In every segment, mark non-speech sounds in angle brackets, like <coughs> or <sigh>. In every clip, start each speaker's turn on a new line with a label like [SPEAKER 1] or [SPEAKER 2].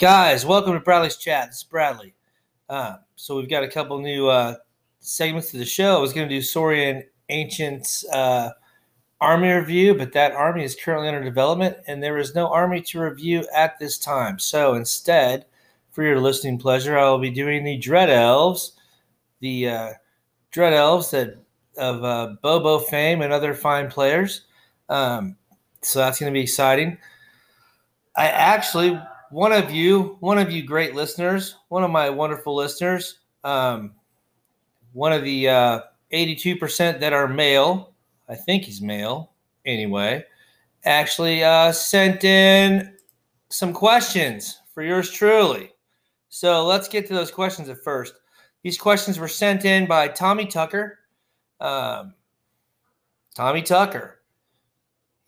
[SPEAKER 1] Guys, welcome to Bradley's Chat. This is Bradley. Uh, so we've got a couple new uh, segments to the show. I was going to do Saurian Ancients uh, army review, but that army is currently under development, and there is no army to review at this time. So instead, for your listening pleasure, I will be doing the Dread Elves, the uh, Dread Elves that of uh, Bobo fame and other fine players. Um, so that's going to be exciting. I actually one of you, one of you great listeners, one of my wonderful listeners, um, one of the uh, 82% that are male, I think he's male anyway, actually uh, sent in some questions for yours truly. So let's get to those questions at first. These questions were sent in by Tommy Tucker. Um, Tommy Tucker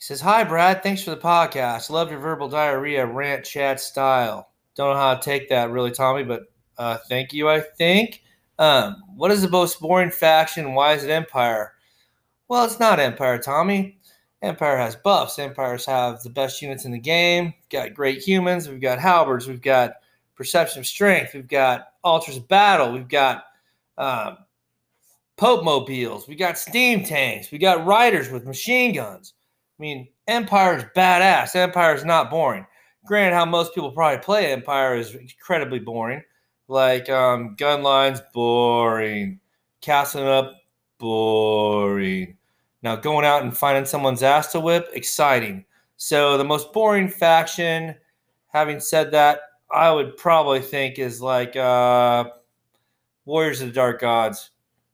[SPEAKER 1] he says, Hi, Brad. Thanks for the podcast. Love your verbal diarrhea rant chat style. Don't know how to take that really, Tommy, but uh, thank you, I think. Um, what is the most boring faction? Why is it Empire? Well, it's not Empire, Tommy. Empire has buffs. Empires have the best units in the game. We've got great humans. We've got halberds. We've got perception of strength. We've got altars of battle. We've got um, Pope mobiles. We got steam tanks. We got riders with machine guns. Mean, Empire is badass. Empire is not boring. Granted, how most people probably play Empire is incredibly boring. Like um, gun lines, boring. Castling up, boring. Now going out and finding someone's ass to whip, exciting. So the most boring faction. Having said that, I would probably think is like uh, Warriors of the Dark Gods.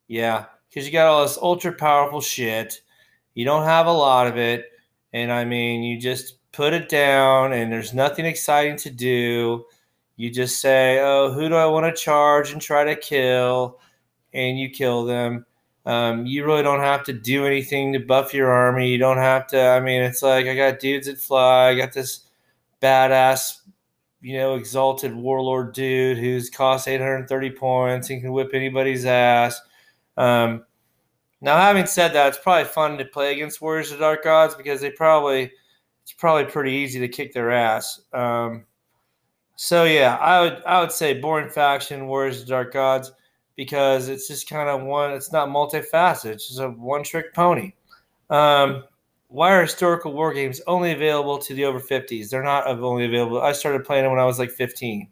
[SPEAKER 1] Yeah, because you got all this ultra powerful shit. You don't have a lot of it and I mean, you just put it down, and there's nothing exciting to do. You just say, "Oh, who do I want to charge and try to kill?" And you kill them. Um, you really don't have to do anything to buff your army. You don't have to. I mean, it's like I got dudes that fly. I got this badass, you know, exalted warlord dude who's cost 830 points and can whip anybody's ass. Um, now, having said that, it's probably fun to play against Warriors of Dark Gods because they probably it's probably pretty easy to kick their ass. Um, so yeah, I would I would say boring faction Warriors of Dark Gods because it's just kind of one. It's not multifaceted. It's just a one trick pony. Um, why are historical war games only available to the over 50s? They're not only available. I started playing them when I was like 15.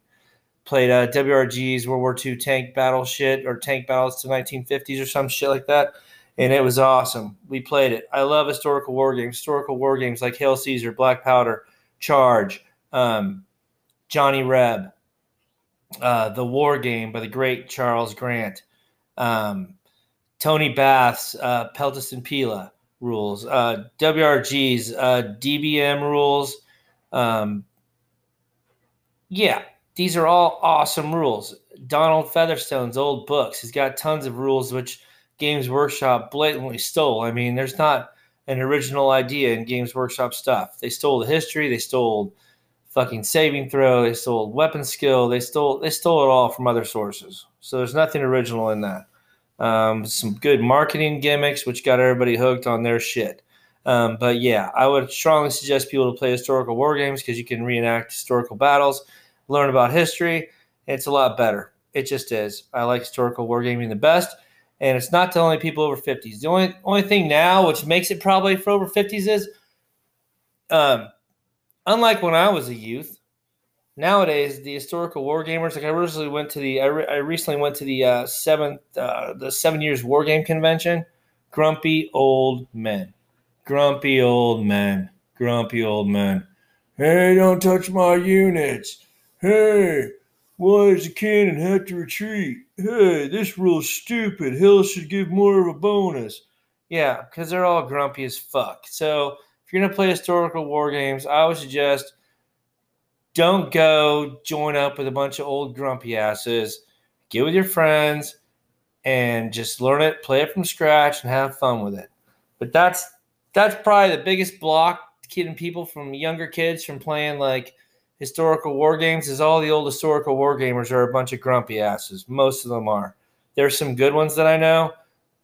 [SPEAKER 1] Played uh, WRGs, World War II tank battle shit, or tank battles to 1950s or some shit like that and it was awesome. We played it. I love historical war games. Historical war games like Hail Caesar, Black Powder, Charge, um, Johnny Reb, uh, the War Game by the great Charles Grant, um, Tony Bath's uh, Peltas and Pila rules, uh, WRG's uh, DBM rules. Um, yeah, these are all awesome rules. Donald Featherstone's old books. He's got tons of rules which – Games Workshop blatantly stole. I mean, there's not an original idea in Games Workshop stuff. They stole the history, they stole fucking saving throw, they stole weapon skill, they stole they stole it all from other sources. So there's nothing original in that. Um, some good marketing gimmicks which got everybody hooked on their shit. Um, but yeah, I would strongly suggest people to play historical war games because you can reenact historical battles, learn about history. It's a lot better. It just is. I like historical wargaming the best and it's not to only people over 50s. The only only thing now, which makes it probably for over 50s, is um, unlike when I was a youth. Nowadays, the historical war gamers, like I recently went to the, I, re- I recently went to the uh, seventh, uh, the seven years war game convention. Grumpy old men, grumpy old men, grumpy old men. Hey, don't touch my units. Hey, why does the cannon have to retreat? Hey, this rule's stupid. Hill should give more of a bonus. Yeah, because they're all grumpy as fuck. So if you're gonna play historical war games, I would suggest don't go join up with a bunch of old grumpy asses. Get with your friends and just learn it, play it from scratch, and have fun with it. But that's that's probably the biggest block keeping people from younger kids from playing like historical war games is all the old historical war gamers are a bunch of grumpy asses. Most of them are. There's some good ones that I know,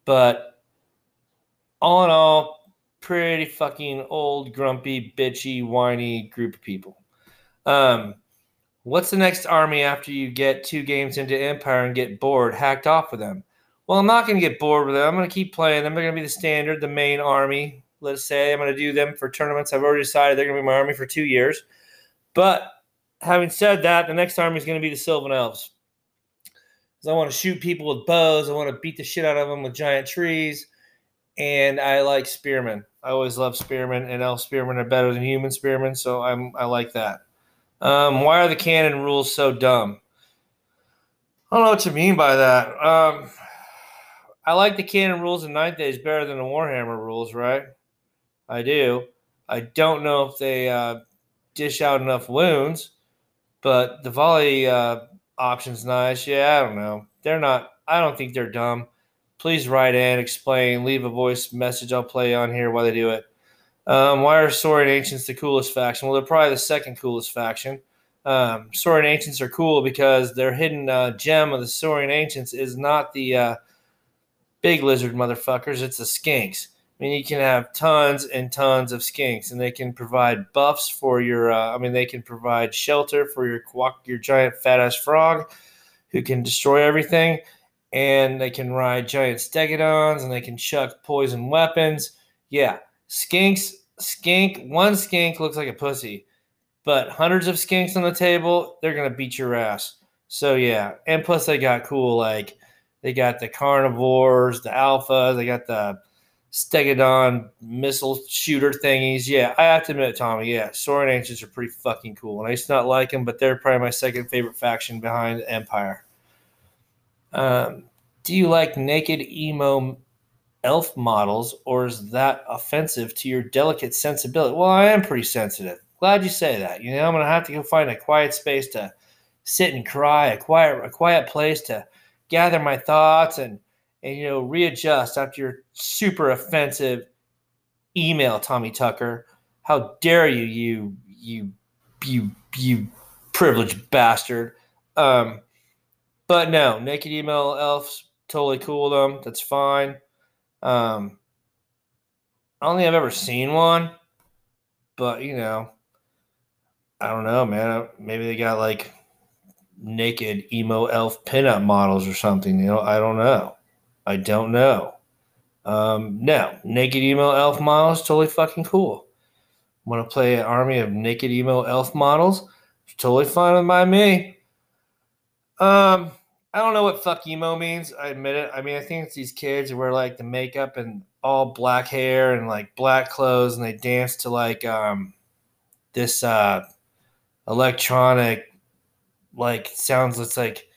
[SPEAKER 1] but all in all, pretty fucking old, grumpy, bitchy, whiny group of people. Um, What's the next army after you get two games into Empire and get bored, hacked off with them? Well, I'm not going to get bored with them. I'm going to keep playing them. They're going to be the standard, the main army. Let's say I'm going to do them for tournaments. I've already decided they're going to be my army for two years. But having said that, the next army is going to be the Sylvan Elves. Because I want to shoot people with bows. I want to beat the shit out of them with giant trees. And I like spearmen. I always love spearmen, and elf spearmen are better than human spearmen, so I'm I like that. Um, why are the cannon rules so dumb? I don't know what you mean by that. Um, I like the cannon rules in Ninth Age better than the Warhammer rules, right? I do. I don't know if they uh, dish out enough wounds, but the volley uh, option's nice. Yeah, I don't know. They're not. I don't think they're dumb. Please write in, explain, leave a voice message. I'll play on here while they do it. Um, why are Saurian Ancients the coolest faction? Well, they're probably the second coolest faction. Um, Saurian Ancients are cool because their hidden uh, gem of the Saurian Ancients is not the uh, big lizard motherfuckers, it's the skinks. I mean, you can have tons and tons of skinks, and they can provide buffs for your. Uh, I mean, they can provide shelter for your your giant fat ass frog, who can destroy everything, and they can ride giant stegodons, and they can chuck poison weapons. Yeah, skinks, skink. One skink looks like a pussy, but hundreds of skinks on the table, they're gonna beat your ass. So yeah, and plus they got cool like they got the carnivores, the alphas, they got the Stegodon missile shooter thingies. Yeah, I have to admit, Tommy, yeah, Saurian Ancients are pretty fucking cool. And I to not like them, but they're probably my second favorite faction behind Empire. Um, do you like naked emo elf models, or is that offensive to your delicate sensibility? Well, I am pretty sensitive. Glad you say that. You know, I'm gonna have to go find a quiet space to sit and cry, a quiet, a quiet place to gather my thoughts and and you know readjust after your super offensive email, Tommy Tucker. How dare you, you, you, you, you privileged bastard. Um, but no, naked email elves, totally cool them. That's fine. Um, I don't think I've ever seen one, but you know, I don't know, man. Maybe they got like naked emo elf pinup models or something. You know, I don't know. I don't know. Um, no, naked emo elf models, totally fucking cool. Want to play an army of naked emo elf models? Totally fine with my me. Um, I don't know what fuck emo means. I admit it. I mean, I think it's these kids who wear like the makeup and all black hair and like black clothes, and they dance to like um this uh electronic like sounds. It's like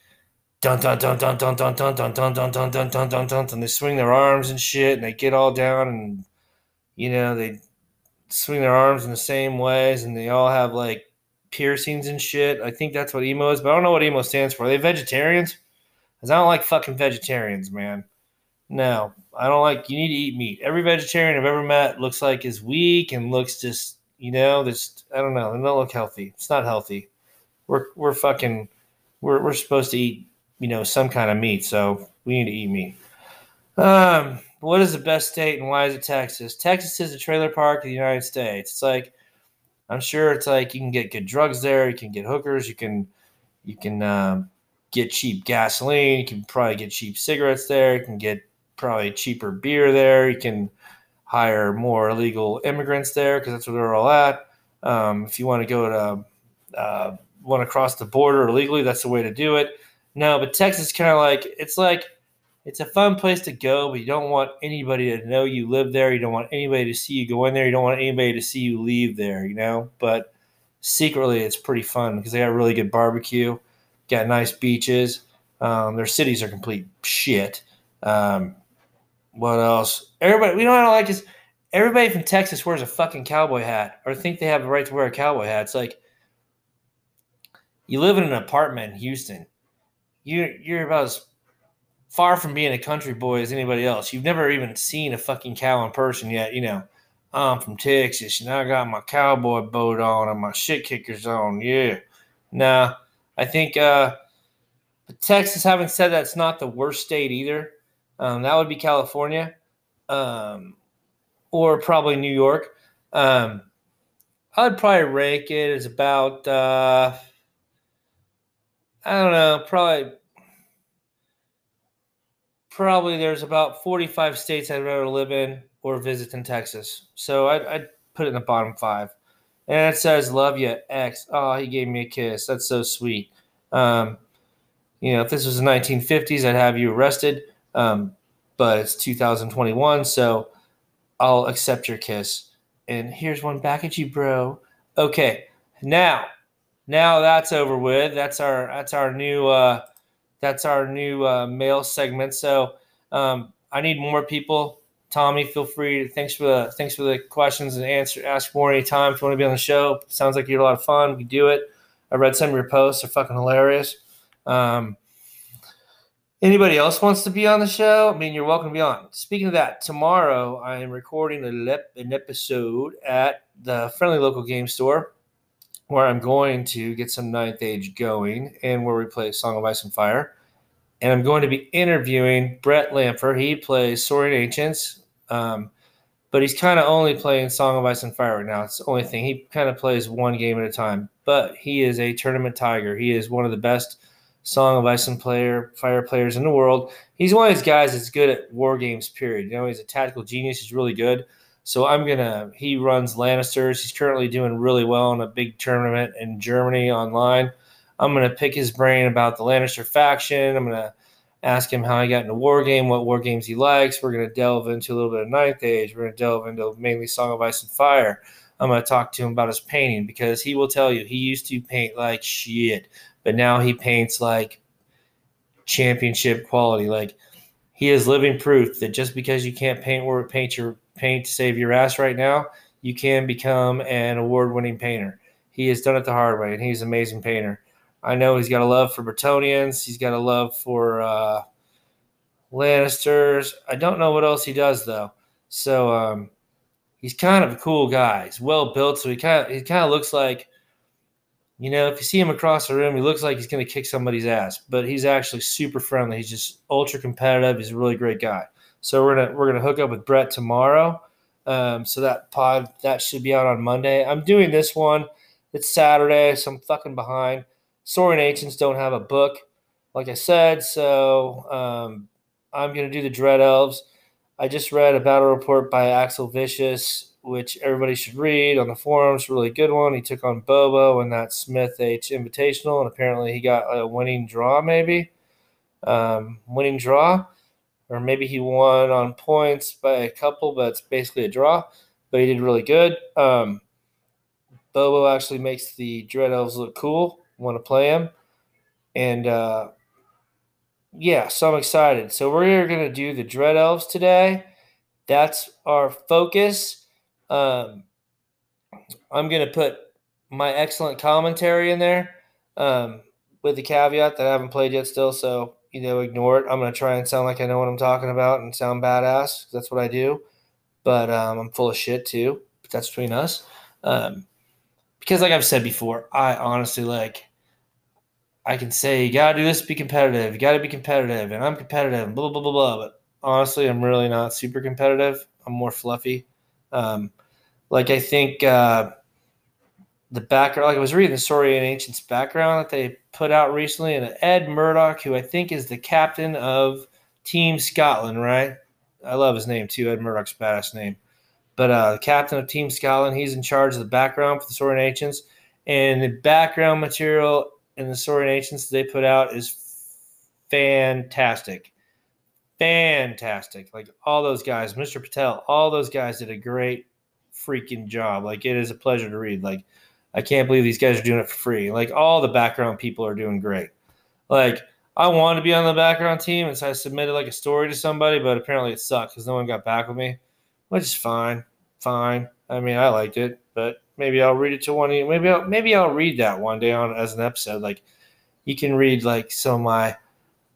[SPEAKER 1] dun dun dun dun dun dun dun dun dun dun dun dun dun dun dun and they swing their arms and shit and they get all down and you know they swing their arms in the same ways and they all have like piercings and shit. I think that's what emo is, but I don't know what emo stands for. Are they vegetarians? Because I don't like fucking vegetarians, man. No, I don't like. You need to eat meat. Every vegetarian I've ever met looks like is weak and looks just, you know, just I don't know. They don't look healthy. It's not healthy. We're we're fucking we're we're supposed to eat you know, some kind of meat. So we need to eat meat. Um, what is the best state and why is it Texas? Texas is a trailer park of the United States. It's like I'm sure it's like you can get good drugs there, you can get hookers, you can you can um, get cheap gasoline, you can probably get cheap cigarettes there, you can get probably cheaper beer there, you can hire more illegal immigrants there because that's where they're all at. Um, if you want to go to uh, want to cross the border illegally, that's the way to do it. No, but Texas kind of like it's like it's a fun place to go, but you don't want anybody to know you live there. You don't want anybody to see you go in there. You don't want anybody to see you leave there, you know? But secretly, it's pretty fun because they got really good barbecue, got nice beaches. Um, their cities are complete shit. Um, what else? Everybody, we know I don't like is everybody from Texas wears a fucking cowboy hat or think they have the right to wear a cowboy hat. It's like you live in an apartment in Houston you're you're about as far from being a country boy as anybody else. You've never even seen a fucking cow in person yet. You know, I'm from Texas and I got my cowboy boat on and my shit kickers on. Yeah. Nah, I think uh, Texas, having said that, it's not the worst state either. Um, that would be California um, or probably New York. Um, I'd probably rank it as about. Uh, I don't know, probably probably there's about 45 states I'd rather live in or visit in Texas. So I'd, I'd put it in the bottom five. And it says, Love you, X. Oh, he gave me a kiss. That's so sweet. Um, you know, if this was the 1950s, I'd have you arrested. Um, but it's 2021, so I'll accept your kiss. And here's one back at you, bro. Okay, now, now that's over with. That's our that's our new uh, that's our new uh, mail segment. So um, I need more people. Tommy, feel free. Thanks for the thanks for the questions and answer. Ask more anytime if you want to be on the show. Sounds like you had a lot of fun. We do it. I read some of your posts. They're fucking hilarious. Um, anybody else wants to be on the show? I mean, you're welcome to be on. Speaking of that, tomorrow I am recording an episode at the friendly local game store where I'm going to get some ninth age going and where we play Song of Ice and Fire. And I'm going to be interviewing Brett Lamfer. He plays Saurian Ancients, um, but he's kind of only playing Song of Ice and Fire right now. It's the only thing. He kind of plays one game at a time, but he is a tournament tiger. He is one of the best Song of Ice and player, Fire players in the world. He's one of these guys that's good at war games, period. You know, he's a tactical genius. He's really good. So I'm gonna. He runs Lannisters. He's currently doing really well in a big tournament in Germany online. I'm gonna pick his brain about the Lannister faction. I'm gonna ask him how he got into war game, what war games he likes. We're gonna delve into a little bit of Ninth Age. We're gonna delve into mainly Song of Ice and Fire. I'm gonna talk to him about his painting because he will tell you he used to paint like shit, but now he paints like championship quality. Like he is living proof that just because you can't paint or paint your paint to save your ass right now, you can become an award winning painter. He has done it the hard way, and he's an amazing painter. I know he's got a love for Bretonnians. He's got a love for uh, Lannisters. I don't know what else he does though. So um, he's kind of a cool guy. He's well built, so he kind of he kind of looks like, you know, if you see him across the room, he looks like he's going to kick somebody's ass. But he's actually super friendly. He's just ultra competitive. He's a really great guy. So we're gonna we're gonna hook up with Brett tomorrow. Um, so that pod that should be out on Monday. I'm doing this one. It's Saturday, so I'm fucking behind. Saurian Ancients don't have a book, like I said, so um, I'm gonna do the Dread Elves. I just read a battle report by Axel Vicious, which everybody should read on the forums. Really good one. He took on Bobo in that Smith H Invitational, and apparently he got a winning draw, maybe um, winning draw or maybe he won on points by a couple, but it's basically a draw. But he did really good. Um, Bobo actually makes the Dread Elves look cool. Want to play him, and uh, yeah, so I'm excited. So we're to do the Dread Elves today. That's our focus. Um, I'm to put my excellent commentary in there um, with the caveat that I haven't played yet still. So you know, ignore it. I'm going to try and sound like I know what I'm talking about and sound badass. That's what I do. But um, I'm full of shit too. But that's between us. Um, because, like I've said before, I honestly like, I can say, you got to do this be competitive. You got to be competitive. And I'm competitive, blah, blah, blah, blah. But honestly, I'm really not super competitive. I'm more fluffy. Um, like, I think. Uh, the background. Like I was reading the Saurian Ancients background that they put out recently, and Ed Murdoch, who I think is the captain of Team Scotland, right? I love his name too. Ed Murdoch's badass name. But uh, the captain of Team Scotland, he's in charge of the background for the Saurian Ancients, and the background material in the Saurian Ancients they put out is fantastic. Fantastic. Like all those guys, Mr. Patel, all those guys did a great freaking job. Like it is a pleasure to read. Like I can't believe these guys are doing it for free. Like all the background people are doing great. Like I wanted to be on the background team, and so I submitted like a story to somebody, but apparently it sucked because no one got back with me, which is fine. Fine. I mean, I liked it, but maybe I'll read it to one of you. Maybe I'll maybe I'll read that one day on as an episode. Like you can read like some of my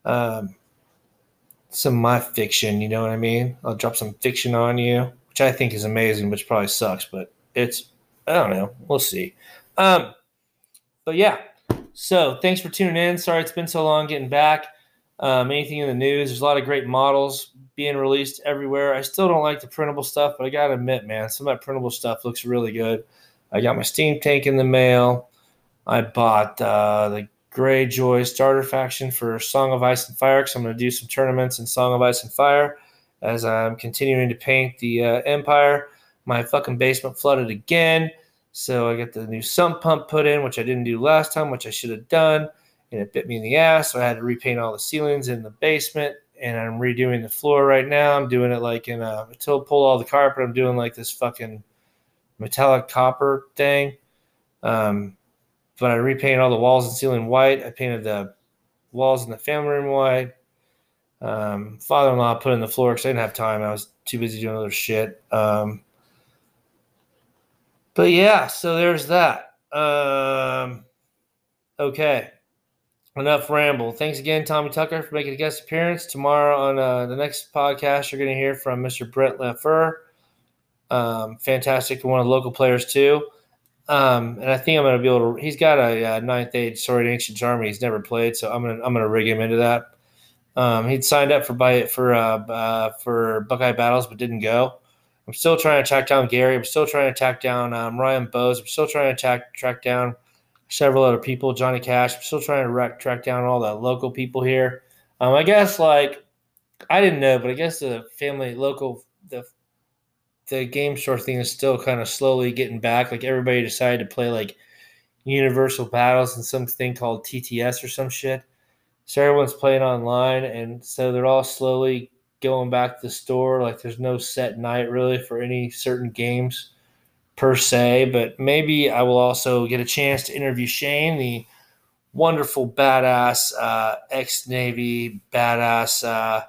[SPEAKER 1] um some of my fiction, you know what I mean? I'll drop some fiction on you, which I think is amazing, which probably sucks, but it's I don't know. We'll see. Um, but yeah. So thanks for tuning in. Sorry it's been so long getting back. Um, anything in the news? There's a lot of great models being released everywhere. I still don't like the printable stuff, but I gotta admit, man, some of that printable stuff looks really good. I got my Steam Tank in the mail. I bought uh, the Greyjoy starter faction for Song of Ice and Fire because I'm going to do some tournaments in Song of Ice and Fire as I'm continuing to paint the uh, Empire. My fucking basement flooded again. So I got the new sump pump put in, which I didn't do last time, which I should have done. And it bit me in the ass. So I had to repaint all the ceilings in the basement. And I'm redoing the floor right now. I'm doing it like in a, until pull all the carpet, I'm doing like this fucking metallic copper thing. Um, but I repainted all the walls and ceiling white. I painted the walls in the family room white. Um, father-in-law put in the floor because I didn't have time. I was too busy doing other shit. Um, but yeah, so there's that. Um, okay, enough ramble. Thanks again, Tommy Tucker, for making a guest appearance. Tomorrow on uh, the next podcast, you're going to hear from Mr. Brett Laffer. Um, fantastic, one of the local players too. Um, and I think I'm going to be able to. He's got a, uh, ninth age Saurian Ancient Army. He's never played, so I'm gonna I'm gonna rig him into that. Um, he'd signed up for by for uh, uh, for Buckeye Battles, but didn't go. I'm still trying to track down Gary. I'm still trying to track down um, Ryan Bowes. I'm still trying to track track down several other people. Johnny Cash. I'm still trying to rec- track down all the local people here. Um, I guess like I didn't know, but I guess the family local the the game store thing is still kind of slowly getting back. Like everybody decided to play like Universal Battles and something called TTS or some shit. So everyone's playing online, and so they're all slowly going back to the store. Like there's no set night really for any certain games per se, but maybe I will also get a chance to interview Shane, the wonderful badass uh, ex Navy badass. Uh,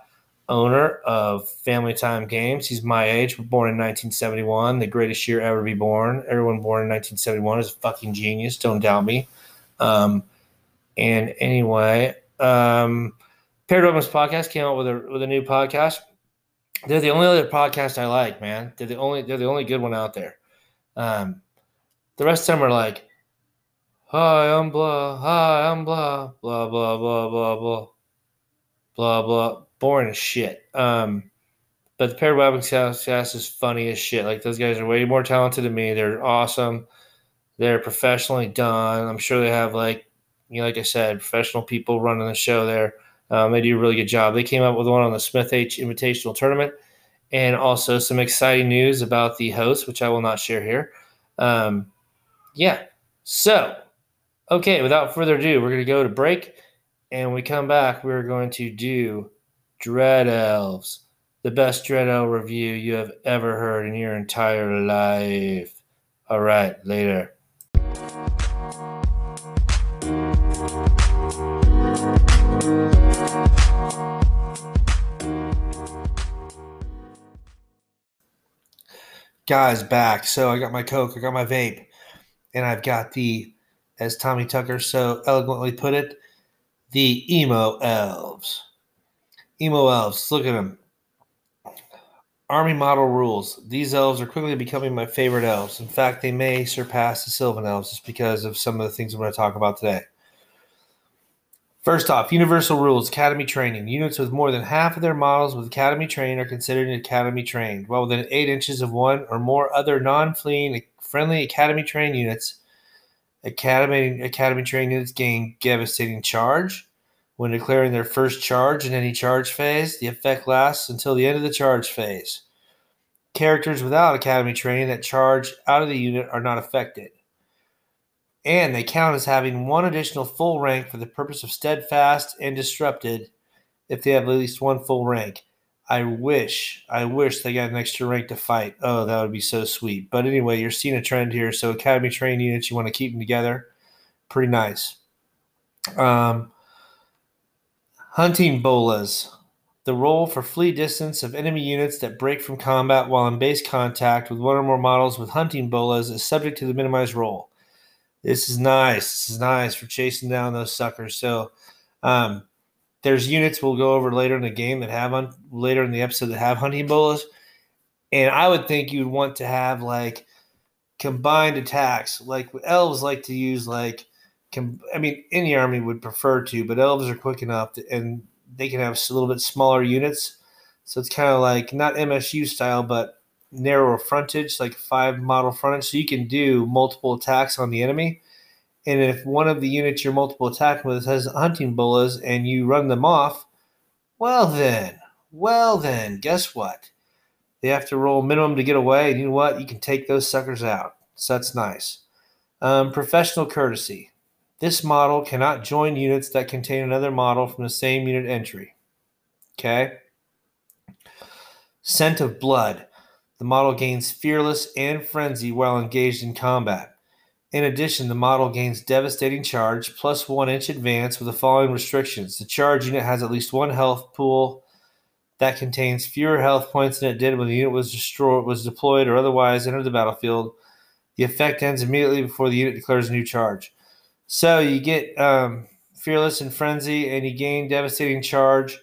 [SPEAKER 1] owner of Family Time Games. He's my age. Born in 1971, the greatest year ever to be born. Everyone born in 1971 is a fucking genius. Don't doubt me. Um, and anyway, um, Weapons Podcast came out with a with a new podcast. They're the only other podcast I like, man. They're the only they're the only good one out there. Um, the rest of them are like, hi, I'm blah, hi, I'm blah, blah, blah, blah, blah, blah, blah, blah boring as shit. Um, but the paired weapons cast is funny as shit. Like those guys are way more talented than me. They're awesome. They're professionally done. I'm sure they have like you know, like I said, professional people running the show there. Um, they do a really good job. They came up with one on the Smith H Invitational Tournament, and also some exciting news about the host, which I will not share here. Um, yeah. So, okay, without further ado, we're going to go to break, and when we come back, we're going to do Dread Elves, the best Dread Elf review you have ever heard in your entire life. All right, later. Guys, back. So I got my Coke, I got my vape, and I've got the, as Tommy Tucker so eloquently put it, the emo elves. Emo elves, look at them. Army model rules. These elves are quickly becoming my favorite elves. In fact, they may surpass the Sylvan elves just because of some of the things I'm going to talk about today. First off, universal rules, academy training. Units with more than half of their models with academy training are considered academy trained, while within eight inches of one or more other non-fleeing friendly academy trained units, academy academy trained units gain devastating charge, when declaring their first charge in any charge phase, the effect lasts until the end of the charge phase. Characters without academy training that charge out of the unit are not affected. And they count as having one additional full rank for the purpose of steadfast and disrupted if they have at least one full rank. I wish, I wish they got an extra rank to fight. Oh, that would be so sweet. But anyway, you're seeing a trend here. So academy trained units, you want to keep them together. Pretty nice. Um, Hunting bolas. The roll for flee distance of enemy units that break from combat while in base contact with one or more models with hunting bolas is subject to the minimized roll. This is nice. This is nice for chasing down those suckers. So, um, there's units we'll go over later in the game that have on later in the episode that have hunting bolas, and I would think you'd want to have like combined attacks. Like elves like to use like can I mean any army would prefer to, but elves are quick enough to, and they can have a little bit smaller units. So it's kind of like not MSU style, but narrower frontage, like five model frontage. So you can do multiple attacks on the enemy. And if one of the units you're multiple attacking with has hunting bolas and you run them off, well then, well then, guess what? They have to roll minimum to get away. And you know what? You can take those suckers out. So that's nice. Um, professional courtesy. This model cannot join units that contain another model from the same unit entry. Okay. Scent of blood. The model gains fearless and frenzy while engaged in combat. In addition, the model gains devastating charge plus one inch advance with the following restrictions. The charge unit has at least one health pool that contains fewer health points than it did when the unit was destroyed, was deployed, or otherwise entered the battlefield. The effect ends immediately before the unit declares a new charge. So you get um, fearless and frenzy, and you gain devastating charge,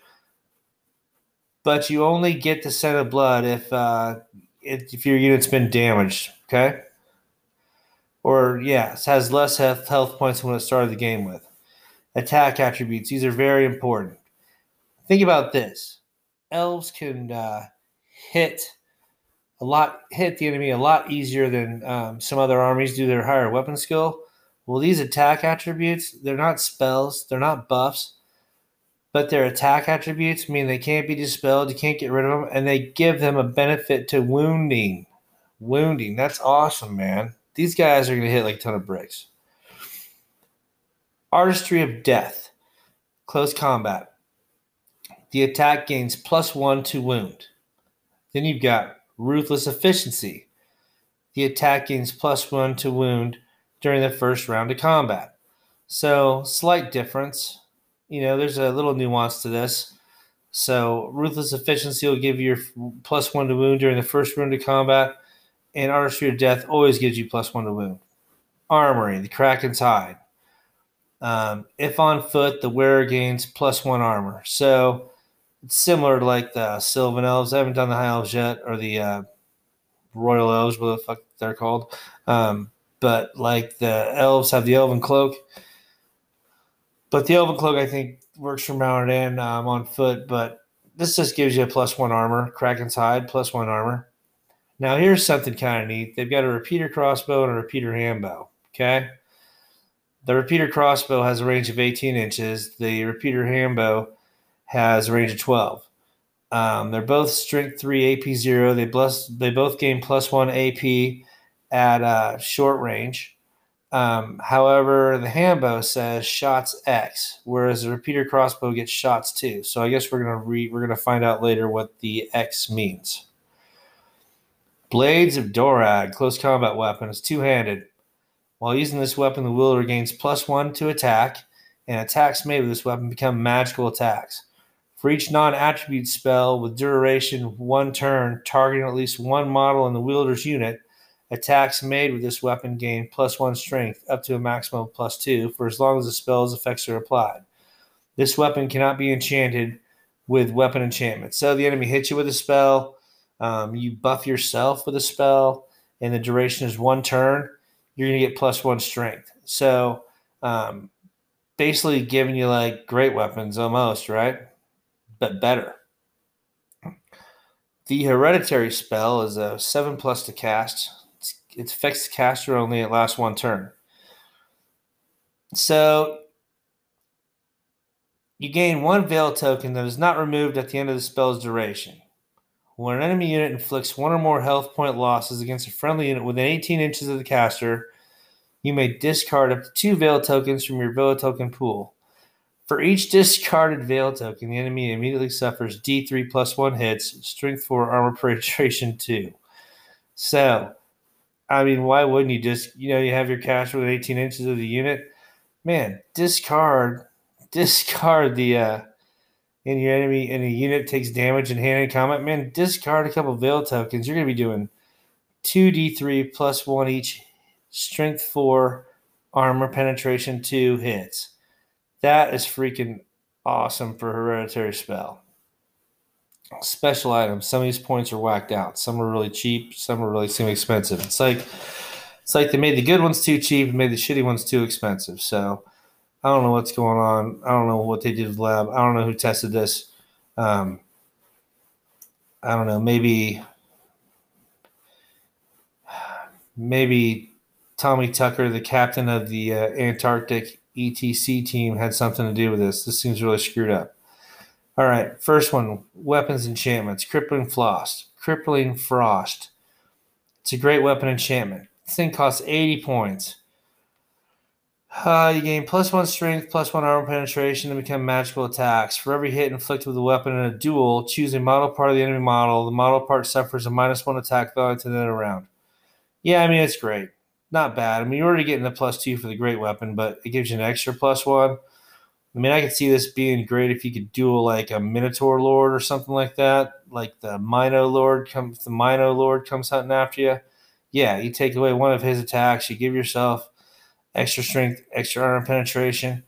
[SPEAKER 1] but you only get the scent of blood if uh, if your unit's been damaged. Okay or yes, has less health, health points than what it started the game with. Attack attributes, these are very important. Think about this elves can uh, hit a lot, hit the enemy a lot easier than um, some other armies do their higher weapon skill. Well, these attack attributes, they're not spells, they're not buffs, but their attack attributes mean they can't be dispelled, you can't get rid of them, and they give them a benefit to wounding. Wounding, that's awesome, man. These guys are going to hit like a ton of bricks. Artistry of Death. Close combat. The attack gains plus one to wound. Then you've got Ruthless Efficiency. The attack gains plus one to wound during the first round of combat. So, slight difference. You know, there's a little nuance to this. So, Ruthless Efficiency will give you your plus one to wound during the first round of combat and Artistry of Death always gives you plus one to wound. Armory, the Kraken's Hide. Um, if on foot, the wearer gains plus one armor. So it's similar to like the Sylvan Elves. I haven't done the High Elves yet, or the uh, Royal Elves, what the fuck they're called. Um, but like the Elves have the Elven Cloak. But the Elven Cloak, I think, works from mounted and um, on foot. But this just gives you a plus one armor. Kraken's Hide, plus one armor. Now, here's something kind of neat. They've got a repeater crossbow and a repeater handbow. Okay. The repeater crossbow has a range of 18 inches. The repeater handbow has a range of 12. Um, they're both strength 3 AP 0. They, plus, they both gain plus 1 AP at uh, short range. Um, however, the handbow says shots X, whereas the repeater crossbow gets shots 2. So I guess we're gonna re- we're gonna find out later what the X means. Blades of Dorag, close combat weapon, is two handed. While using this weapon, the wielder gains plus one to attack, and attacks made with this weapon become magical attacks. For each non attribute spell with duration one turn, targeting at least one model in the wielder's unit, attacks made with this weapon gain plus one strength, up to a maximum of plus two, for as long as the spell's effects are applied. This weapon cannot be enchanted with weapon enchantment. So the enemy hits you with a spell um, you buff yourself with a spell, and the duration is one turn. You're going to get plus one strength. So, um, basically, giving you like great weapons almost, right? But better. The hereditary spell is a seven plus to cast. It's, fixed caster only. It lasts one turn. So you gain one veil token that is not removed at the end of the spell's duration. When an enemy unit inflicts one or more health point losses against a friendly unit within 18 inches of the caster, you may discard up to two Veil tokens from your Veil token pool. For each discarded Veil token, the enemy immediately suffers D3 plus 1 hits, Strength 4, Armor Penetration 2. So, I mean, why wouldn't you just, you know, you have your caster with 18 inches of the unit? Man, discard, <laughs> discard the, uh, and your enemy and a unit takes damage in hand combat, man, discard a couple veil tokens. You're going to be doing 2d3 plus 1 each, strength 4, armor penetration 2 hits. That is freaking awesome for hereditary spell. Special items. Some of these points are whacked out. Some are really cheap. Some are really seem expensive. It's like it's like they made the good ones too cheap and made the shitty ones too expensive. So I don't know what's going on. I don't know what they did with the lab. I don't know who tested this. Um, I don't know. Maybe, maybe Tommy Tucker, the captain of the uh, Antarctic ETC team, had something to do with this. This seems really screwed up. All right, first one weapons enchantments. Crippling Frost. Crippling Frost. It's a great weapon enchantment. This thing costs 80 points. Uh, you gain plus one strength, plus one armor penetration, and become magical attacks. For every hit inflicted with a weapon in a duel, choose a model part of the enemy model. The model part suffers a minus one attack value to the end round. Yeah, I mean, it's great. Not bad. I mean, you're already getting the plus two for the great weapon, but it gives you an extra plus one. I mean, I could see this being great if you could duel like a Minotaur Lord or something like that. Like the Mino Lord comes, the Mino Lord comes hunting after you. Yeah, you take away one of his attacks, you give yourself extra strength, extra armor penetration.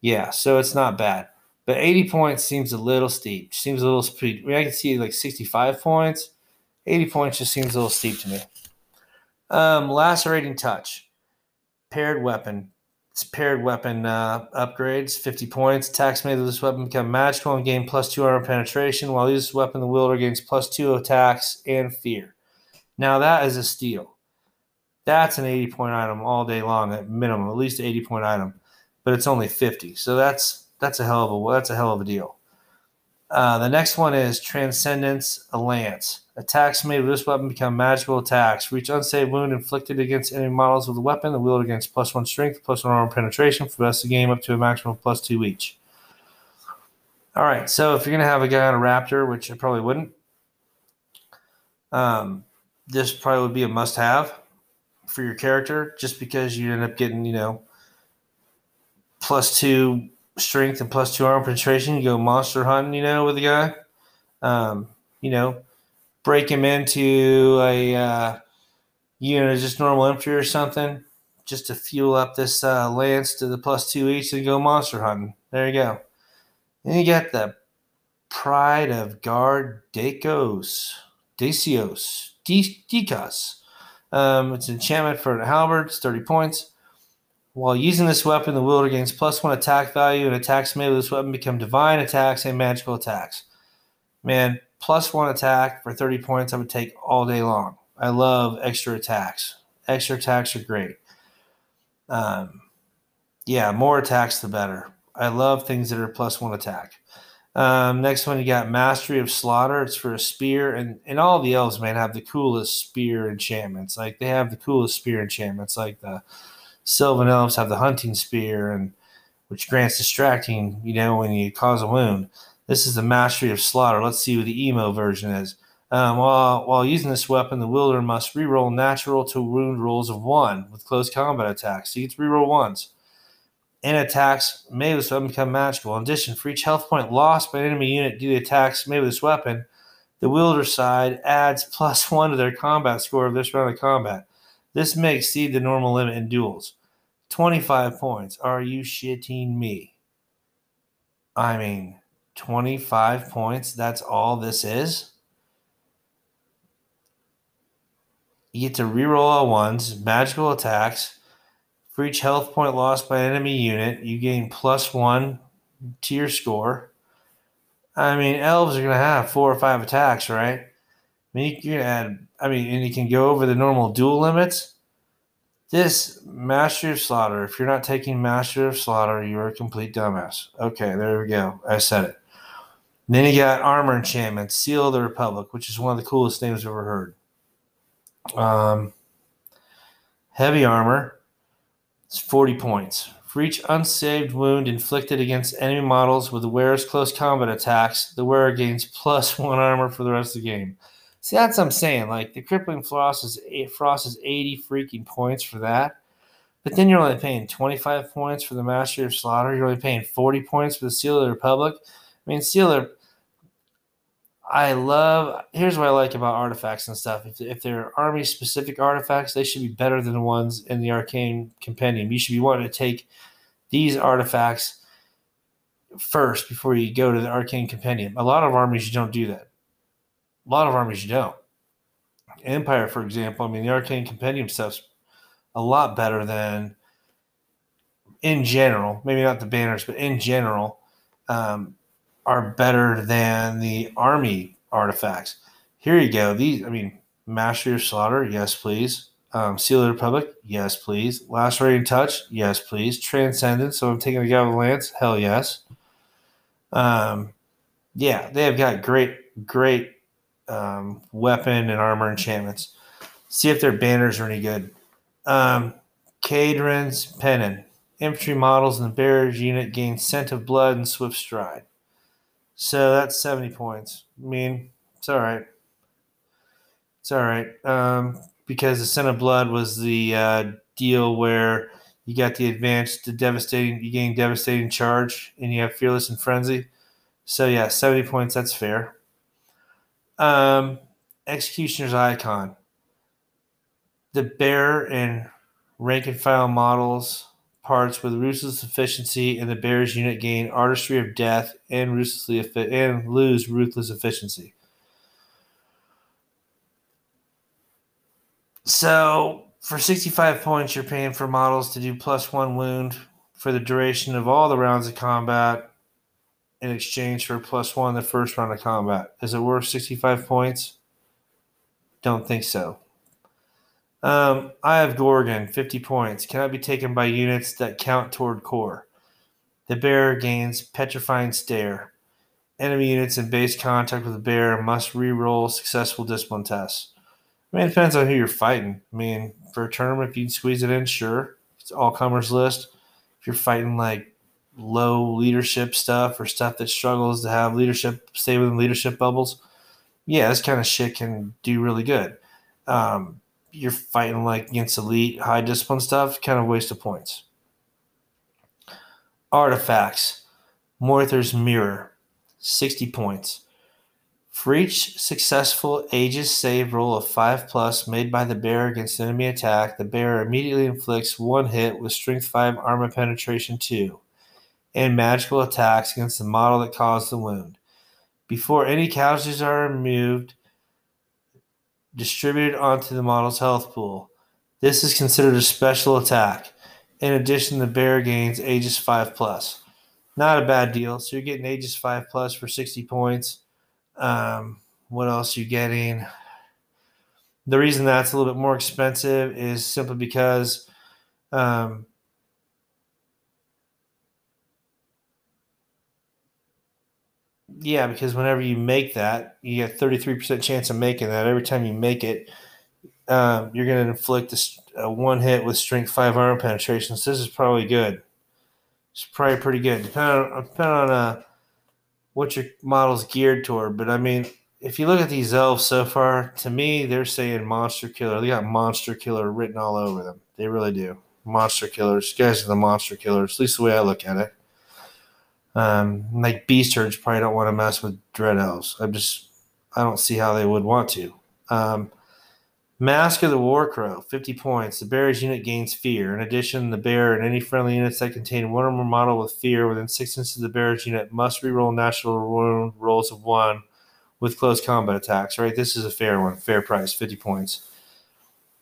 [SPEAKER 1] Yeah, so it's not bad. But 80 points seems a little steep. Seems a little steep. I mean, I can see like 65 points. 80 points just seems a little steep to me. Um, lacerating touch, paired weapon. It's paired weapon uh, upgrades, 50 points. Attacks made with this weapon become magical and gain plus two armor penetration. While this weapon, the wielder gains plus two attacks and fear. Now that is a steal. That's an 80 point item all day long at minimum, at least 80 point item, but it's only 50. So that's that's a hell of a that's a hell of a deal. Uh, the next one is Transcendence Lance. Attacks made with this weapon become magical attacks. Reach unsaved wound inflicted against enemy models with the weapon. The wield against plus one strength, plus one armor penetration for the rest of the game up to a maximum of plus two each. All right, so if you're gonna have a guy on a Raptor, which I probably wouldn't, um, this probably would be a must-have for your character, just because you end up getting, you know, plus two strength and plus two armor penetration. You go monster hunting, you know, with the guy. Um, you know, break him into a uh, unit of just normal infantry or something, just to fuel up this uh, lance to the plus two each and go monster hunting. There you go. Then you got the Pride of Guard Dacos, Dacios, Decos. Um, it's an enchantment for an halberd. It's 30 points. While using this weapon, the wielder gains plus one attack value, and attacks made with this weapon become divine attacks and magical attacks. Man, plus one attack for 30 points, I would take all day long. I love extra attacks. Extra attacks are great. Um, yeah, more attacks, the better. I love things that are plus one attack. Um, next one, you got Mastery of Slaughter. It's for a spear, and, and all the elves, man, have the coolest spear enchantments. Like, they have the coolest spear enchantments, like the Sylvan elves have the hunting spear, and which grants distracting, you know, when you cause a wound. This is the Mastery of Slaughter. Let's see what the emo version is. Um, while, while using this weapon, the wielder must reroll natural to wound rolls of one with close combat attacks. So you get to reroll ones. And attacks made with this weapon become magical. In addition, for each health point lost by an enemy unit due to attacks made with this weapon, the wielder side adds <laughs> plus one to their combat score of this round of combat. This may exceed the normal limit in duels. 25 points. Are you shitting me? I mean, 25 points. That's all this is? You get to reroll all ones, magical attacks. For each health point lost by enemy unit, you gain plus one to your score. I mean, elves are going to have four or five attacks, right? I mean, you can add, I mean, and you can go over the normal duel limits. This Master of Slaughter, if you're not taking Master of Slaughter, you're a complete dumbass. Okay, there we go. I said it. And then you got Armor Enchantment, Seal of the Republic, which is one of the coolest names I've ever heard. Um, heavy Armor, it's 40 points. For each unsaved wound inflicted against enemy models with the wearer's close combat attacks, the wearer gains plus <laughs> one armor for the rest of the game. See, that's what I'm saying. Like the crippling frost is frost is 80 freaking points for that. But then you're only paying 25 points for the Master of Slaughter. You're only paying 40 points for the Seal of the Republic. I mean, Sealer, I love. Here's what I like about artifacts and stuff. If, if they're army specific artifacts, they should be better than the ones in the Arcane Compendium. You should be wanting to take these artifacts first before you go to the Arcane Compendium. A lot of armies, you don't do that. A lot of armies, don't. Empire, for example, I mean, the Arcane Compendium stuff's a lot better than, in general, maybe not the banners, but in general, um, are better than the army artifacts. Here you go. These, I mean, Master of Slaughter, yes, please. Um, Seal of the Republic, yes, please. Lacerating Touch, yes, please. Transcendence, so I'm taking the guy Lance, hell yes. Um, yeah, they have got great, great um, weapon and armor enchantments. See if their banners are any good. Um, Pennon. Infantry models in the bearers unit gain Scent of Blood and Swift Stride. So that's 70 points. I mean, it's all right. It's all right. Um, because the Scent of Blood was the uh, deal where you got the advance, the devastating, you gain devastating charge, and you have Fearless and Frenzy. So yeah, 70 points, that's fair. Um, Executioner's Icon. The bearer and rank and file models parts with ruthless efficiency, and the Bears unit gain artistry of death and ruthlessly and lose ruthless efficiency. So for 65 points, you're paying for models to do plus one wound for the duration of all the rounds of combat in exchange for plus one the first round of combat. Is it worth 65 points? Don't think so. Um, I have Gorgon, 50 points. Cannot be taken by units that count toward core. The bearer gains Petrifying Stare. Enemy units in base contact with the bearer must re-roll successful discipline tests. I mean, it depends on who you're fighting. I mean, for a tournament, if you can squeeze it in, sure. It's all comers list. If you're fighting like low leadership stuff or stuff that struggles to have leadership stay within leadership bubbles, yeah, this kind of shit can do really good. Um, you're fighting like against elite high discipline stuff, kind of waste of points. Artifacts. Morthar's Mirror, 60 points. For each successful Aegis save roll of 5 plus made by the bearer against enemy attack, the bearer immediately inflicts one hit with Strength 5 Armor Penetration 2 and magical attacks against the model that caused the wound. Before any casualties are removed, distributed onto the model's health pool. This is considered a special attack. In addition, the bear gains Aegis 5 plus. Not a bad deal. So you're getting Aegis 5 plus for 60 points. Um, what else are you getting? The reason that's a little bit more expensive is simply because um, Yeah, because whenever you make that, you get thirty three percent chance of making that. Every time you make it, um, you're going to inflict a, a, one hit with strength five armor penetration. So this is probably good. It's probably pretty good, depending on depending on uh, what your model's geared toward. But I mean, if you look at these elves so far, to me, they're saying monster killer. They got monster killer written all over them. They really do. Monster killers. Guys are the monster killers. At least the way I look at it. Um, like beast probably don't want to mess with dread elves. I just I don't see how they would want to. Um, Mask of the War Crow, 50 points. The bearer's unit gains fear. In addition, the bear and any friendly units that contain one or more model with fear within six inches of the bearer's unit must reroll natural rolls of one with close combat attacks. Right, this is a fair one, fair price, 50 points.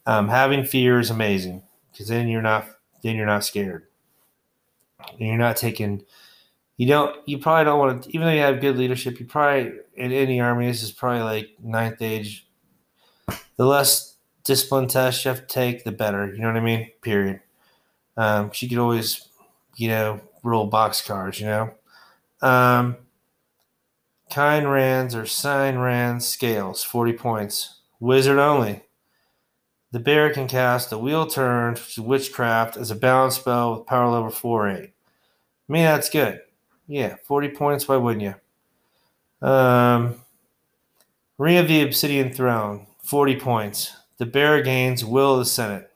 [SPEAKER 1] Um, having fear is amazing because then you're not then you're not scared. And you're not taking you don't you probably don't want to even though you have good leadership you probably in any army this is probably like ninth age. The less discipline tests you have to take the better you know what i mean? Period. Um you could always you know roll box cards you know? Um kind rands or sign rands scales 40 points. Wizard only. The bear can cast a wheel turn witchcraft as a balance spell with power level 4 8 i mean that's good yeah, 40 points. Why wouldn't you? Um, Ring of the Obsidian Throne, 40 points. The Bearer gains Will of the Senate.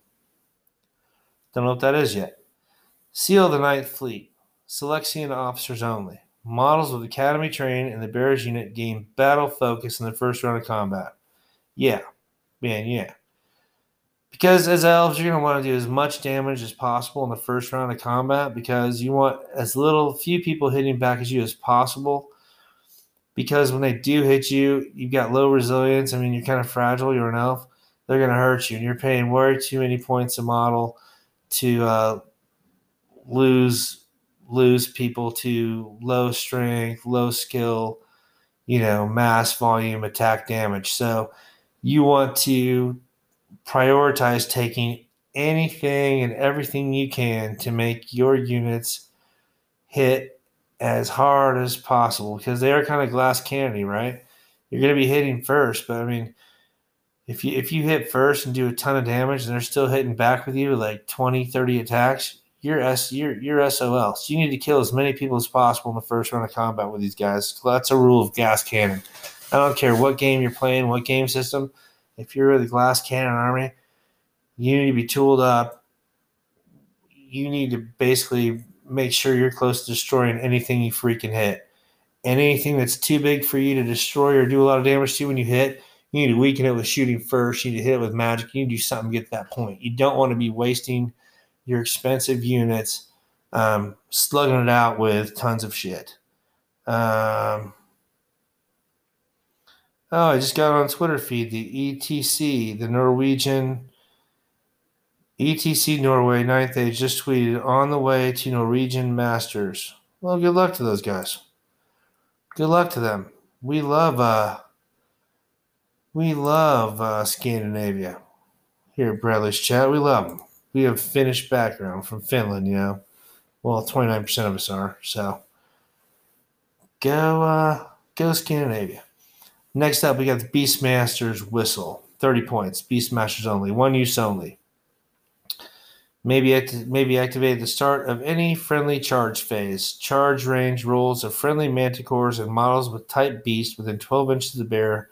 [SPEAKER 1] Don't know what that is yet. Seal of the Ninth Fleet, Silexian officers only. Models with Academy train and the Bearer's unit gain battle focus in the first round of combat. Yeah, man, yeah. Because as elves, you're going to want to do as much damage as possible in the first round of combat because you want as little, few people hitting back at you as possible. Because when they do hit you, you've got low resilience. I mean, you're kind of fragile. You're an elf. They're going to hurt you, and you're paying way too many points a model to uh, lose lose people to low strength, low skill, you know, mass volume attack damage. So you want to prioritize taking anything and everything you can to make your units hit as hard as possible because they are kind of glass candy, right? You're going to be hitting first, but I mean, if you if you hit first and do a ton of damage and they're still hitting back with you like 20, 30 attacks, you're S you're you're SOL. So you need to kill as many people as possible in the first round of combat with these guys. That's a rule of glass cannon. I don't care what game you're playing, what game system. If you're the glass cannon army, you need to be tooled up. You need to basically make sure you're close to destroying anything you freaking hit. And anything that's too big for you to destroy or do a lot of damage to when you hit, you need to weaken it with shooting first. You need to hit it with magic. You need to do something to get to that point. You don't want to be wasting your expensive units um, slugging it out with tons of shit. Um, oh, I just got on Twitter feed the ETC, the Norwegian ETC Norway ninth age just tweeted on the way to Norwegian Masters. Well, good luck to those guys. Good luck to them. We love uh we love uh, Scandinavia here at Bradley's chat. We love them. We have Finnish background from Finland, you know. Well, 29% of us are. So go uh go Scandinavia. Next up, we got the Beastmasters whistle. 30 points. Beastmasters only. One use only Maybe, acti- may be activated at the start of any friendly charge phase. Charge range rules of friendly manticores and models with type beast within 12 inches of the bear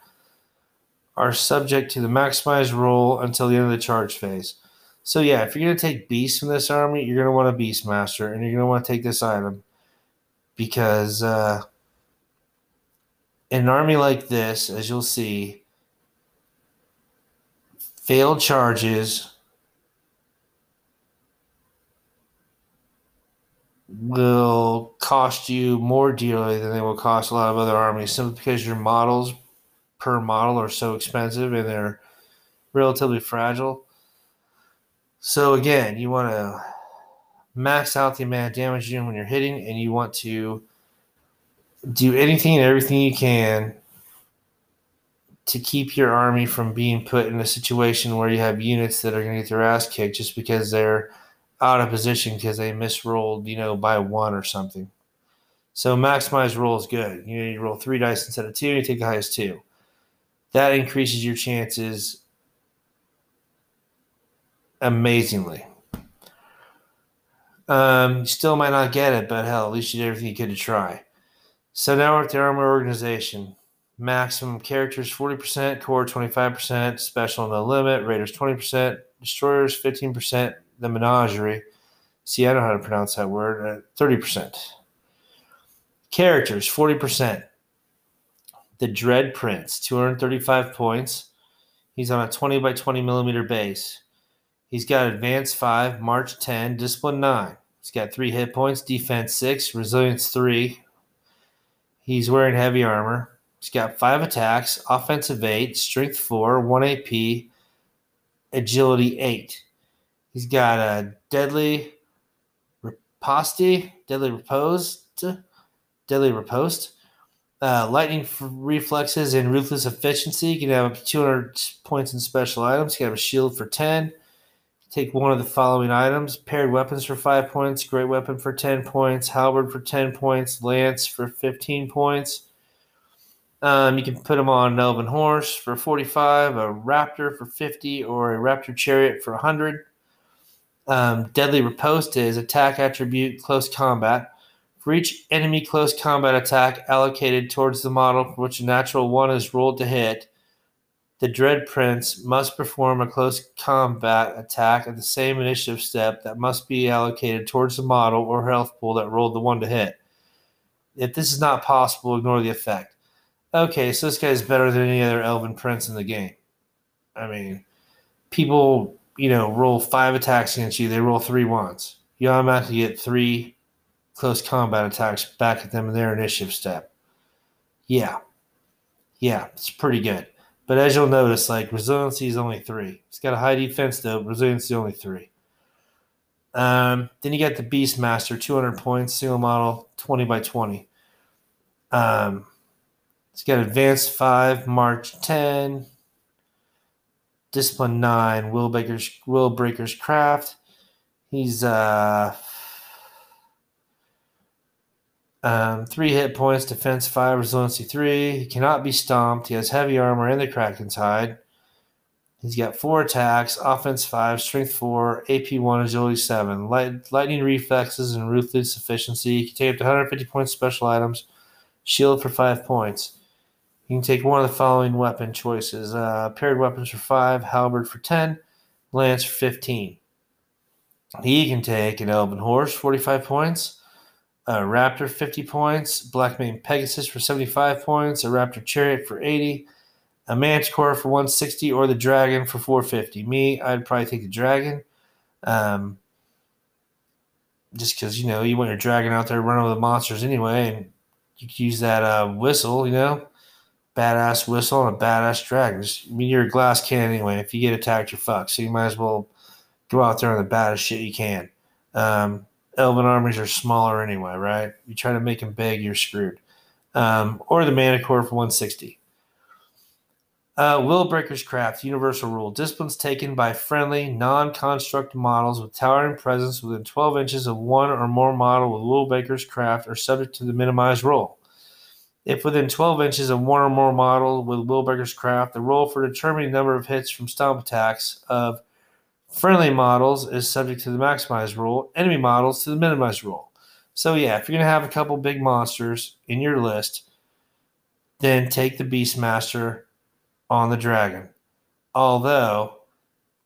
[SPEAKER 1] are subject to the maximized roll until the end of the charge phase. So yeah, if you're going to take beast from this army, you're going to want a beastmaster, and you're going to want to take this item because uh, in an army like this, as you'll see, failed charges will cost you more dearly than they will cost a lot of other armies simply because your models per model are so expensive and they're relatively fragile. So again, you want to max out the amount of damage you when you're hitting, and you want to do anything and everything you can to keep your army from being put in a situation where you have units that are going to get their ass kicked just because they're out of position because they misrolled, you know, by one or something. So maximize roll is good. You know, you roll three dice instead of two, and you take the highest two. That increases your chances amazingly. Um, you still might not get it, but hell, at least you did everything you could to try. So now we're at the armor organization. Maximum characters 40%, core 25%, special no limit, raiders 20%, destroyers 15%, the menagerie. See, I don't know how to pronounce that word. Uh, thirty percent. Characters, forty percent. The Dread Prince, two hundred thirty-five points. He's on a twenty by twenty millimeter base. He's got advance five, march ten, discipline nine. He's got three hit points, defense six, resilience three. He's wearing heavy armor. He's got five attacks, offensive eight, strength four, one AP, agility eight. He's got a deadly riposte, deadly repose, deadly riposte, uh, lightning reflexes, and ruthless efficiency. You can have up to 200 points in special items. You can have a shield for 10. Take one of the following items paired weapons for 5 points, great weapon for 10 points, halberd for 10 points, lance for 15 points. Um, you can put them on an elven horse for 45, a raptor for 50, or a raptor chariot for 100. Um, deadly riposte is attack attribute close combat. For each enemy close combat attack allocated towards the model for which a natural one is rolled to hit, the Dread Prince must perform a close combat attack at the same initiative step that must be allocated towards the model or health pool that rolled the one to hit. If this is not possible, ignore the effect. Okay, so this guy is better than any other Elven Prince in the game. I mean, people you know, roll five attacks against you, they roll three ones. You automatically get three close combat attacks back at them in their initiative step. Yeah. Yeah, it's pretty good. But as you'll notice, like resiliency is only three. It's got a high defense though, resiliency only three. Um, then you got the Beastmaster, 200 points, single model, 20 by 20. Um, it's got advanced five, March 10, discipline nine, Will Baker's Will Breaker's Craft. He's uh, um, three hit points, defense five, resiliency three. He cannot be stomped. He has heavy armor and the Kraken's hide. He's got four attacks, offense five, strength four, AP one, agility seven, light, lightning reflexes, and ruthless efficiency. He can take up to 150 points special items, shield for five points. You can take one of the following weapon choices: uh, paired weapons for five, halberd for ten, lance for fifteen. He can take an elven horse, 45 points, a raptor, 50 points, black mane pegasus for 75 points, a raptor chariot for 80 a Manticore for 160 or the Dragon for 450. Me, I'd probably take the Dragon. Um, just because, you know, you want your Dragon out there running with the monsters anyway, and you can use that uh, whistle, you know, badass whistle and a badass Dragon. Just, I mean, you're a glass can anyway. If you get attacked, you're fucked. So you might as well go out there on the baddest shit you can. Um, Elven armies are smaller anyway, right? You try to make them big, you're screwed. Um, or the Manticore for 160. Uh, Will Breaker's Craft, universal rule. Disciplines taken by friendly, non construct models with towering presence within 12 inches of one or more model with Will Breaker's Craft are subject to the minimized roll. If within 12 inches of one or more model with Will Breaker's Craft, the roll for determining number of hits from stomp attacks of friendly models is subject to the maximize rule, enemy models to the minimize rule. So, yeah, if you're going to have a couple big monsters in your list, then take the Beastmaster on the dragon. Although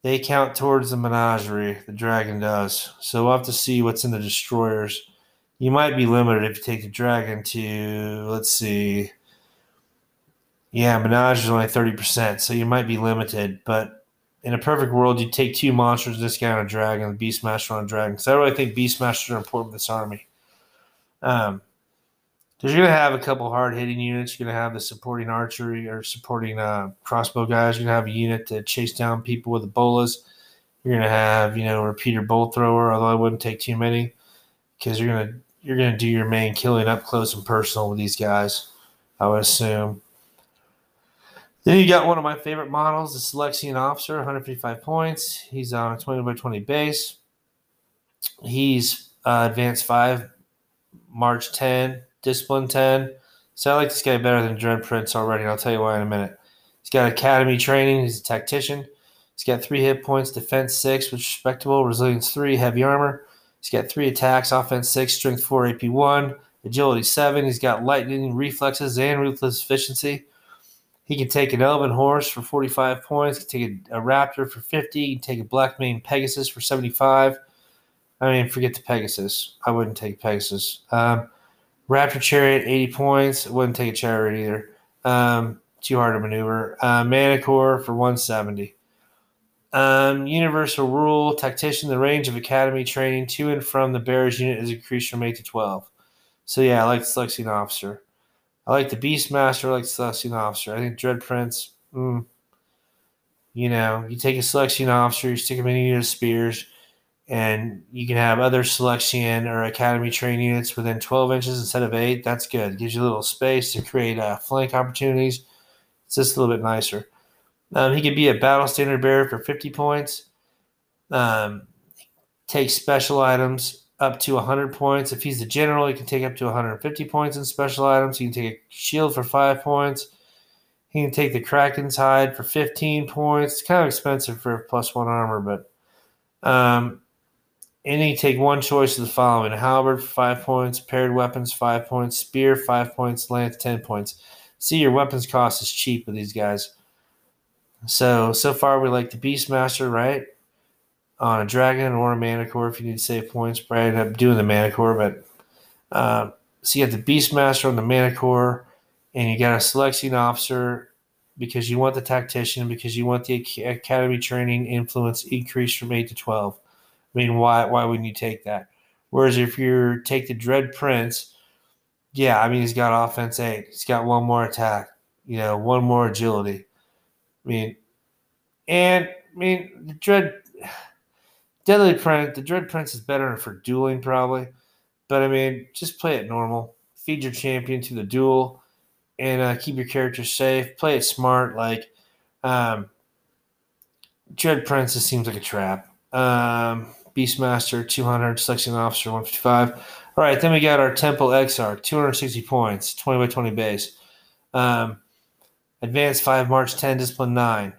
[SPEAKER 1] they count towards the menagerie, the dragon does. So we'll have to see what's in the destroyers. You might be limited if you take the dragon to, let's see. Yeah, menage is only 30%, so you might be limited. But in a perfect world, you take two monsters, this guy on a dragon, the Beastmaster on a dragon. Because I really think Beastmasters are important for this army. Um, because you're going to have a couple hard hitting units. You're going to have the supporting archery or supporting uh, crossbow guys. You're going to have a unit to chase down people with Ebolas. You're going to have, you know, a repeater bolt thrower, although I wouldn't take too many because you're going to you're going to do your main killing up close and personal with these guys, I would assume. Then you got one of my favorite models, the Silexian Officer, 155 points. He's on a 20 by 20 base. He's uh, advanced 5, March 10, Discipline 10. So I like this guy better than Dread Prince already, and I'll tell you why in a minute. He's got academy training. He's a tactician. He's got three hit points, defense six, which is respectable, resilience three, heavy armor. He's got three attacks, offense six, strength four, AP one, agility seven. He's got lightning reflexes and ruthless efficiency. He can take an elven horse for 45 points. Can take a, a raptor for 50. He can take a black mane Pegasus for 75. I mean, forget the Pegasus. I wouldn't take Pegasus. Um, Raptor Chariot, 80 points. Wouldn't take a Chariot either. Um, too hard to maneuver. Uh, Manticore for 170. Um, universal rule tactician. The range of academy training to and from the bearers unit is increased from 8 to 12. So, yeah, I like the Silexian Officer. I like the Beastmaster. I like the Silexian Officer. I think Dread Prince, mm, you know, you take a Silexian Officer, you stick him in any of spears and you can have other selection or academy train units within 12 inches instead of 8 that's good gives you a little space to create uh, flank opportunities it's just a little bit nicer um, he could be a battle standard bearer for 50 points um, take special items up to 100 points if he's the general he can take up to 150 points in special items he can take a shield for 5 points he can take the kraken's hide for 15 points it's kind of expensive for plus one armor but um, and you take one choice of the following: halberd for five points, paired weapons five points, spear five points, lance ten points. See, your weapons cost is cheap with these guys. So so far, we like the Beastmaster, right? On a dragon or a Manticore, if you need to save points, probably end up doing the Manticore. But uh, so you have the Beastmaster on the Manticore, and you got a Silexian officer because you want the tactician, because you want the academy training influence increased from eight to twelve. I mean, why why wouldn't you take that? Whereas if you take the Dread Prince, yeah, I mean he's got offense eight. He's got one more attack, you know, one more agility. I mean, and I mean the Dread Deadly Prince, the Dread Prince is better for dueling probably, but I mean just play it normal. Feed your champion to the duel, and uh, keep your character safe. Play it smart, like. Um, Dread Princess seems like a trap. Um, Beastmaster 200, Silexian Officer 155. All right, then we got our Temple Exarch 260 points, 20 by 20 base. Um, Advanced 5, March 10, Discipline 9.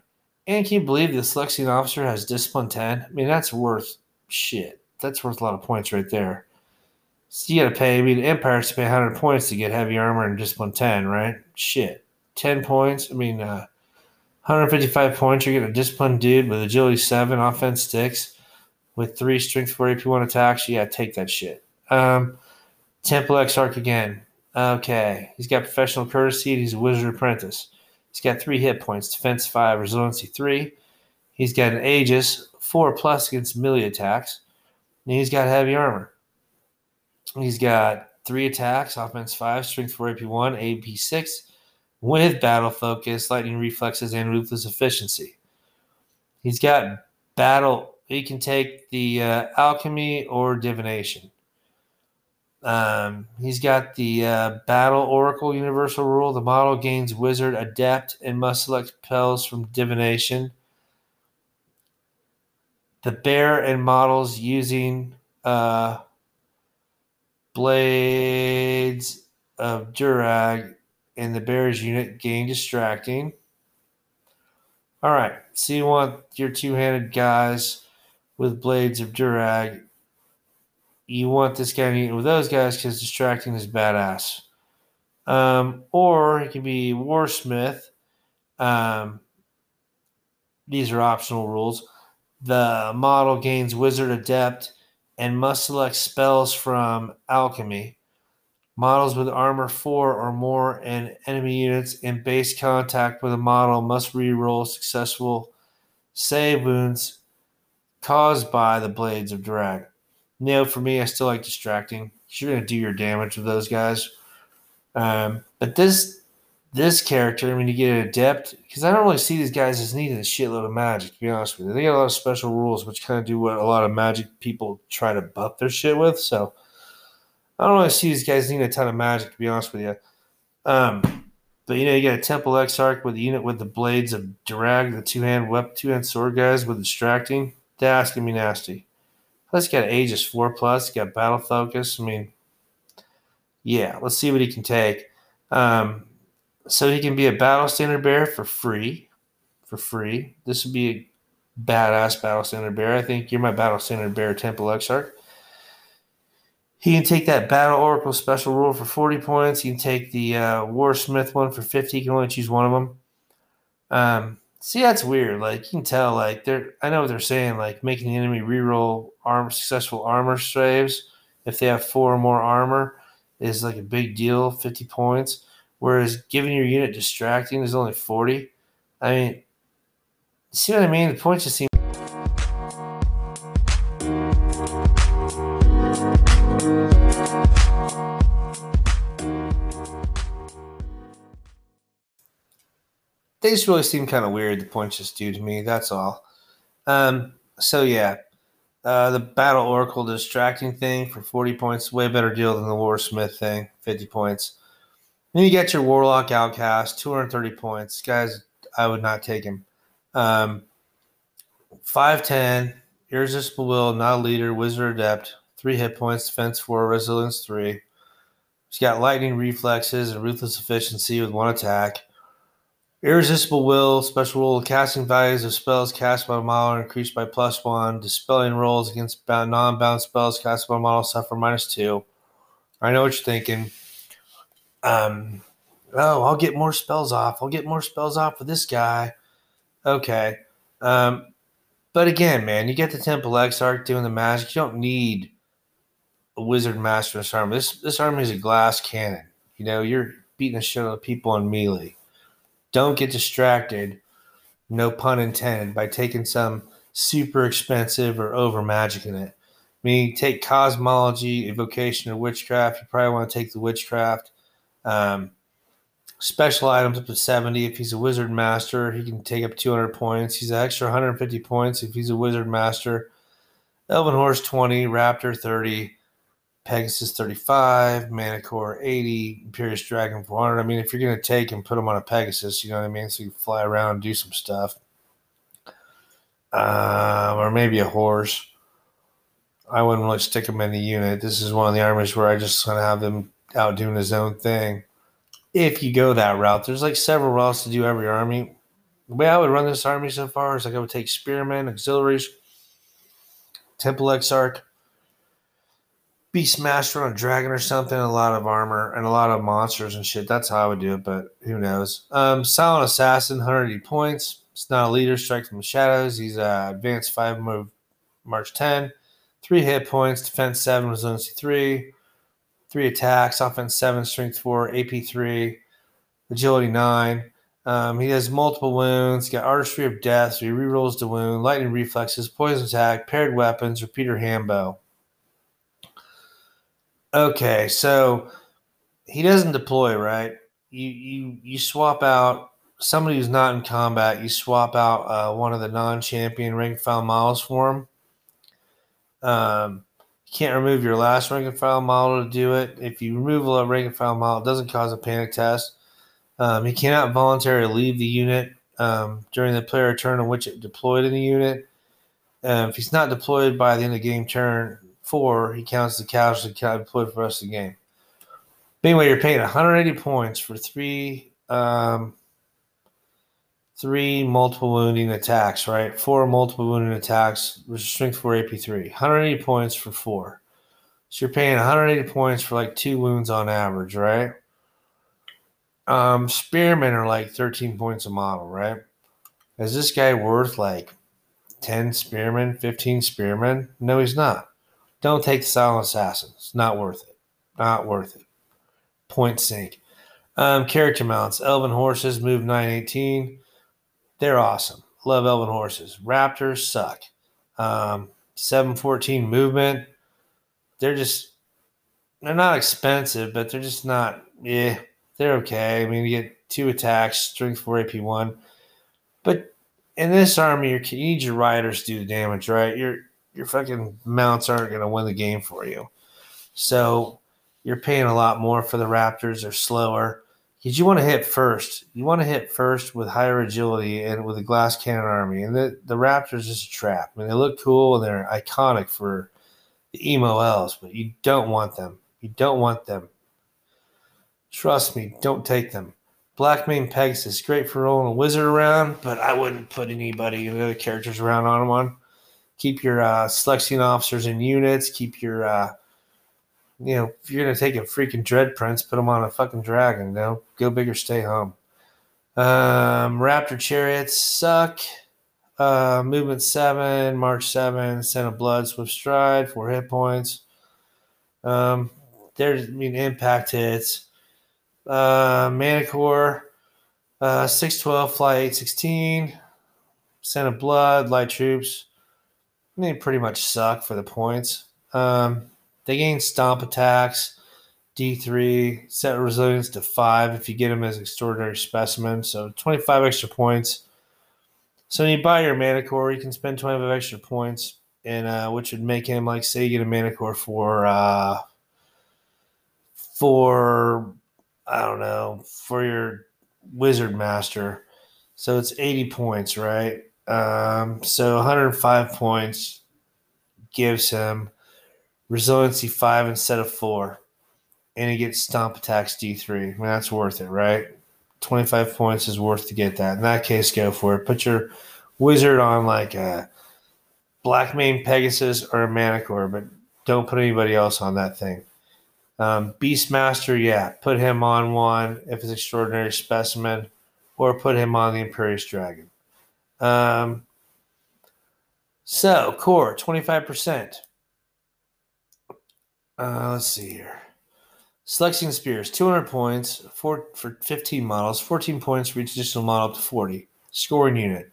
[SPEAKER 1] And can you believe the Silexian Officer has Discipline 10? I mean, that's worth shit. That's worth a lot of points right there. So you got to pay, I mean, Empire has to pay 100 points to get heavy armor and Discipline 10, right? Shit. 10 points. I mean, uh, 155 points. You're getting a disciplined dude with agility 7, offense 6, with 3 strength 4 AP1 attacks. Yeah, take that shit. Um, Temple Exarch again. Okay. He's got professional courtesy. He's a wizard apprentice. He's got 3 hit points, defense 5, resiliency 3. He's got an Aegis, 4 plus against melee attacks. And he's got heavy armor. He's got 3 attacks, offense 5, strength 4 AP1, AP 6 with battle focus, lightning reflexes, and ruthless efficiency. He's got battle. He can take the uh, alchemy or divination. Um, he's got the uh, battle oracle universal rule. The model gains wizard adept and must select spells from divination. The bear and models using uh, blades of Durag and the Bears unit gain distracting. All right, so you want your two handed guys with blades of Durag. You want this guy to with those guys because distracting is badass. Um, or it can be Warsmith. Um, these are optional rules. The model gains Wizard Adept and must select spells from Alchemy. Models with armor 4 or more and enemy units in base contact with a model must reroll successful save wounds caused by the blades of Durag. No, for me, I still like distracting. You're to do your damage with those guys. Um, but this this character, I mean, you get an adept because I don't really see these guys as needing a shitload of magic. To be honest with you, they got a lot of special rules, which kind of do what a lot of magic people try to buff their shit with. So I don't really see these guys need a ton of magic, to be honest with you. Um, but you know, you got a Temple Exarch with the unit with the blades of drag, the two hand weapon, two hand sword guys with distracting. That's gonna be nasty. Plus, got Aegis four plus, got battle focus. I mean, yeah, let's see what he can take. Um, so he can be a battle standard bearer for free, for free. This would be a badass battle standard bearer. I think you're my battle standard bearer, Temple Exarch. He can take that Battle Oracle special rule for 40 points. He can take the uh, Warsmith one for 50. He can only choose one of them. Um, see, that's weird. Like, you can tell, like, they're, I know what they're saying, like, making the enemy reroll arm, successful armor saves if they have four or more armor is like a big deal, 50 points. Whereas giving your unit distracting is only 40. I mean, see what I mean? The points just seem they just really seem kind of weird. The points just do to me. That's all. Um, so yeah, uh, the Battle Oracle distracting thing for forty points, way better deal than the Warsmith thing, fifty points. Then you get your Warlock Outcast, two hundred thirty points, guys. I would not take him. Um, five ten, irresistible will, not a leader, wizard adept, three hit points, defense four, resilience three. He's got lightning reflexes and ruthless efficiency with one attack. Irresistible Will, special rule, casting values of spells cast by a model are increased by plus one. Dispelling rolls against non bound spells cast by a model suffer minus two. I know what you're thinking. Um, oh, I'll get more spells off. I'll get more spells off for this guy. Okay. Um, but again, man, you get the Temple Exarch doing the magic. You don't need a wizard master in this army. This this army is a glass cannon. You know, you're beating the shit out of people on melee don't get distracted, no pun intended, by taking some super expensive or over magic in it. I mean, take cosmology, evocation, or witchcraft. You probably want to take the witchcraft. Um, special items up to 70. If he's a wizard master, he can take up 200 points. He's an extra 150 points if he's a wizard master. Elven Horse 20, Raptor 30, Pegasus 35, Manticore 80, Imperious Dragon 400. I mean, if you're going to take and put them on a Pegasus, you know what I mean? So you fly around and do some stuff. um, or maybe a horse. I wouldn't really stick him in the unit. This is one of the armies where I just kind of have him out doing his own thing. If you go that route, there's like several routes to do every army. The way I would run this army so far is like I would take spearmen, auxiliaries, temple exarch, Beastmaster on a dragon or something, a lot of armor and a lot of monsters and shit. That's how I would do it, but who knows? Um, Silent Assassin, 180 points. It's not a leader, strike from the shadows. He's uh, advanced five move, March 10, three hit points, defense seven, resiliency three, three attacks, offense seven, strength four, AP three, agility nine. Um, he has multiple wounds. Got artistry of death, so he rerolls the wound, lightning reflexes, poison attack, paired weapons, repeater handbow. Okay, so he doesn't deploy, right? You you you swap out somebody who's not in combat. You swap out uh, one of the non-champion rank file models for him. Um, you can't remove your last rank and file model to do it. If you remove a rank and file model, it doesn't cause a panic test. Um, he cannot voluntarily leave the unit um, during the player turn in which it deployed in the unit. Um, if he's not deployed by the end of game turn, four, he counts the casualty count deployed for the rest of the game. But anyway, you're paying 180 points for three um, three multiple wounding attacks, right? Four multiple wounding attacks, which is strength four AP3. 180 points for four. So you're paying 180 points for like two wounds on average, right? Um, spearmen are like 13 points a model, right? Is this guy worth like 10 spearmen, 15 spearmen? No, he's not. Don't take the silent assassin. It's not worth it. Not worth it. Point sink. Um, character mounts. Elven horses move 918. They're awesome. Love elven horses. Raptors suck. Um, 714 movement. They're just they're not expensive, but they're just not yeah, they're okay. I mean you get two attacks, strength four AP one. But in this army, you need your riders to do the damage, right? You're your fucking mounts aren't going to win the game for you. So you're paying a lot more for the Raptors. They're slower because you want to hit first. You want to hit first with higher agility and with a glass cannon army. And the, the Raptors is a trap. I mean, they look cool and they're iconic for the emo elves, but you don't want them. You don't want them. Trust me, don't take them. Black Blackmane Pegasus, great for rolling a wizard around, but I wouldn't put anybody, any other characters around on one keep your uh, Silexian officers in units. Keep your, uh, you know, if you're gonna take a freaking dread prince, put them on a fucking dragon. You know, go big or stay home. Um, Raptor chariots suck. Uh, movement seven, March seven, Scent of Blood, Swift Stride, four hit points. Um, there's I mean impact hits. Uh, Manticore, uh, six twelve, fly eight sixteen. Scent of Blood, light troops they pretty much suck for the points. Um, they gain stomp attacks, D3, set resilience to 5 if you get them as extraordinary specimen. So 25 extra points. So when you buy your Manticore, you can spend 25 extra points, and uh, which would make him like say you get a Manticore for uh, for I don't know for your Wizard Master. So it's 80 points, right? Um, so 105 points gives him resiliency five instead of four, and he gets stomp attacks D3. I mean, that's worth it, right? 25 points is worth to get that. In that case, go for it. Put your wizard on like a Blackmane Pegasus or a Manticore, but don't put anybody else on that thing. Um, Beastmaster, yeah, put him on one if it's extraordinary specimen, or put him on the Imperious Dragon. Um, so core 25%. Uh, let's see here. Silexian Spears, 200 points for, for 15 models, 14 points for each additional model up to 40. Scoring unit.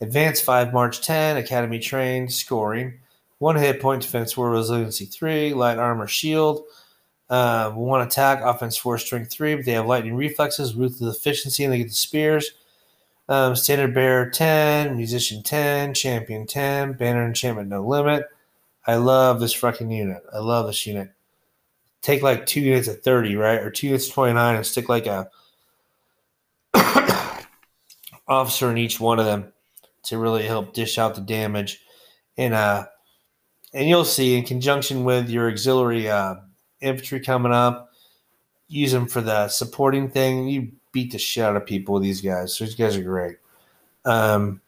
[SPEAKER 1] Advanced 5, March 10, Academy trained, scoring. One hit point, defense 4, resiliency 3, light armor, shield. Uh, one attack, offense 4, strength 3, but they have lightning reflexes, ruthless efficiency, and they get the spears. Um, Standard Bearer 10, Musician 10, Champion 10, Banner Enchantment No Limit. I love this fucking unit. I love this unit. Take like two units at 30, right? Or two units 29 and stick like a <coughs> officer in each one of them to really help dish out the damage. And uh, and you'll see in conjunction with your auxiliary uh, infantry coming up, use them for the supporting thing. You beat the shit out of people with these guys. So these guys are great. Um,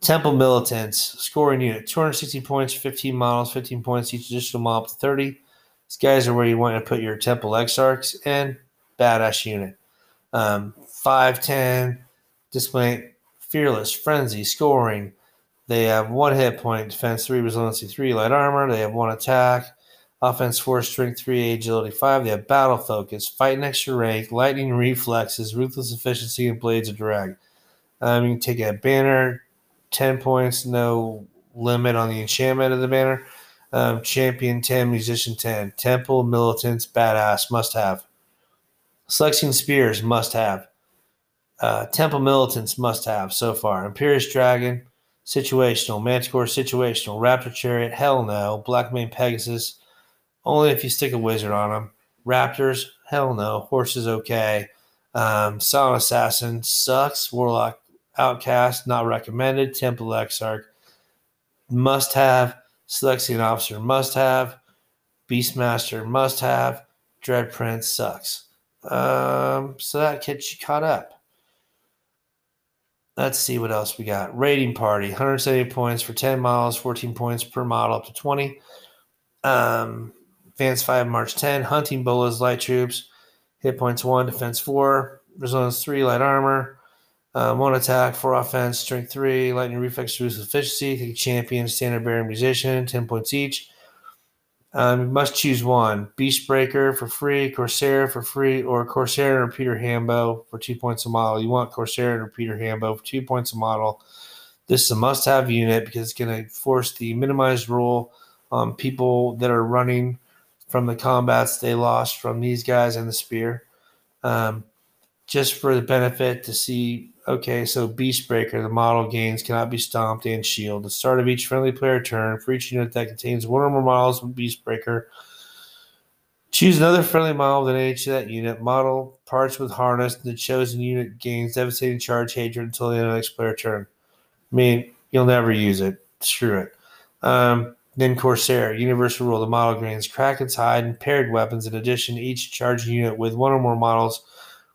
[SPEAKER 1] Temple Militants, scoring unit 260 points, 15 models, 15 points each additional model to 30. These guys are where you want to put your Temple Exarchs and badass unit. Um, 5'10, display fearless, frenzy, scoring. They have one hit point, defense three, resiliency three, light armor. They have one attack, offense four, strength three, agility five. They have battle focus, fight extra rank, lightning reflexes, ruthless efficiency, and blades of drag. Um, you can take a banner, 10 points, no limit on the enchantment of the banner. Um, champion 10, musician 10. Temple, militants, badass, must have. Silexian spears, must have. Uh, Temple militants, must have so far. Imperious dragon, situational. Manticore, situational. Raptor chariot, hell no. Black Mane Pegasus, only if you stick a wizard on them. Raptors, hell no. Horses, okay. Um, Silent Assassin sucks. Warlock Outcast, not recommended. Temple Exarch, must have. Silexian Officer, must have. Beastmaster, must have. Dread Prince sucks. Um, so that gets you caught up. Let's see what else we got. Raiding Party, 170 points for 10 miles, 14 points per model up to 20. Um, Advance 5, March 10. Hunting Bolas, Light Troops. Hit points 1, Defense 4. Resilience 3, Light Armor. Um, one attack, four offense, strength three, lightning reflex, ruthless efficiency. Take champion, standard bearer, musician, 10 points each. Um, you must choose one Beastbreaker for free, Corsair for free, or Corsair and Repeater Handbow for two points a model. You want Corsair and Repeater Handbow for two points a model. This is a must have unit because it's going to force the minimized rule on people that are running from the combats they lost from these guys and the spear. Um, just for the benefit to see Okay, so Beastbreaker, the model gains cannot be stomped and shield. The start of each friendly player turn, for each unit that contains one or more models with Beastbreaker, choose another friendly model with an age to that unit. Model parts with harness, and the chosen unit gains devastating charge hatred until the end of the next player turn. I mean, you'll never use it. Screw it. Um, then Corsair, universal rule. The model gains Kraken's hide and paired weapons. In addition, each charging unit with one or more models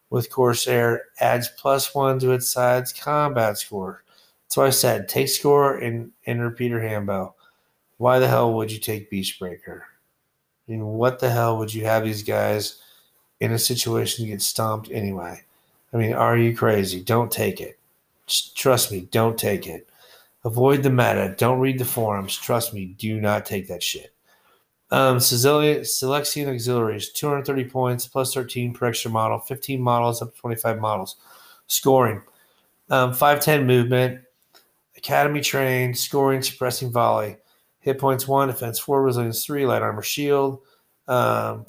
[SPEAKER 1] with Corsair adds plus one to its side's combat score. So I said take score and, and repeater handbow. Why the hell would you take Beastbreaker? I mean, what the hell would you have these guys in a situation to get stomped anyway? I mean, are you crazy? Don't take it. Just trust me, don't take it. Avoid the meta. Don't read the forums. Trust me, do not take that shit. Um, Silexian Auxiliaries, 230 points, plus 13 per extra model, 15 models, up to 25 models. Scoring, um, 510 movement, Academy trained, scoring, suppressing volley. Hit points 1, defense 4, resilience 3, light armor shield. Um,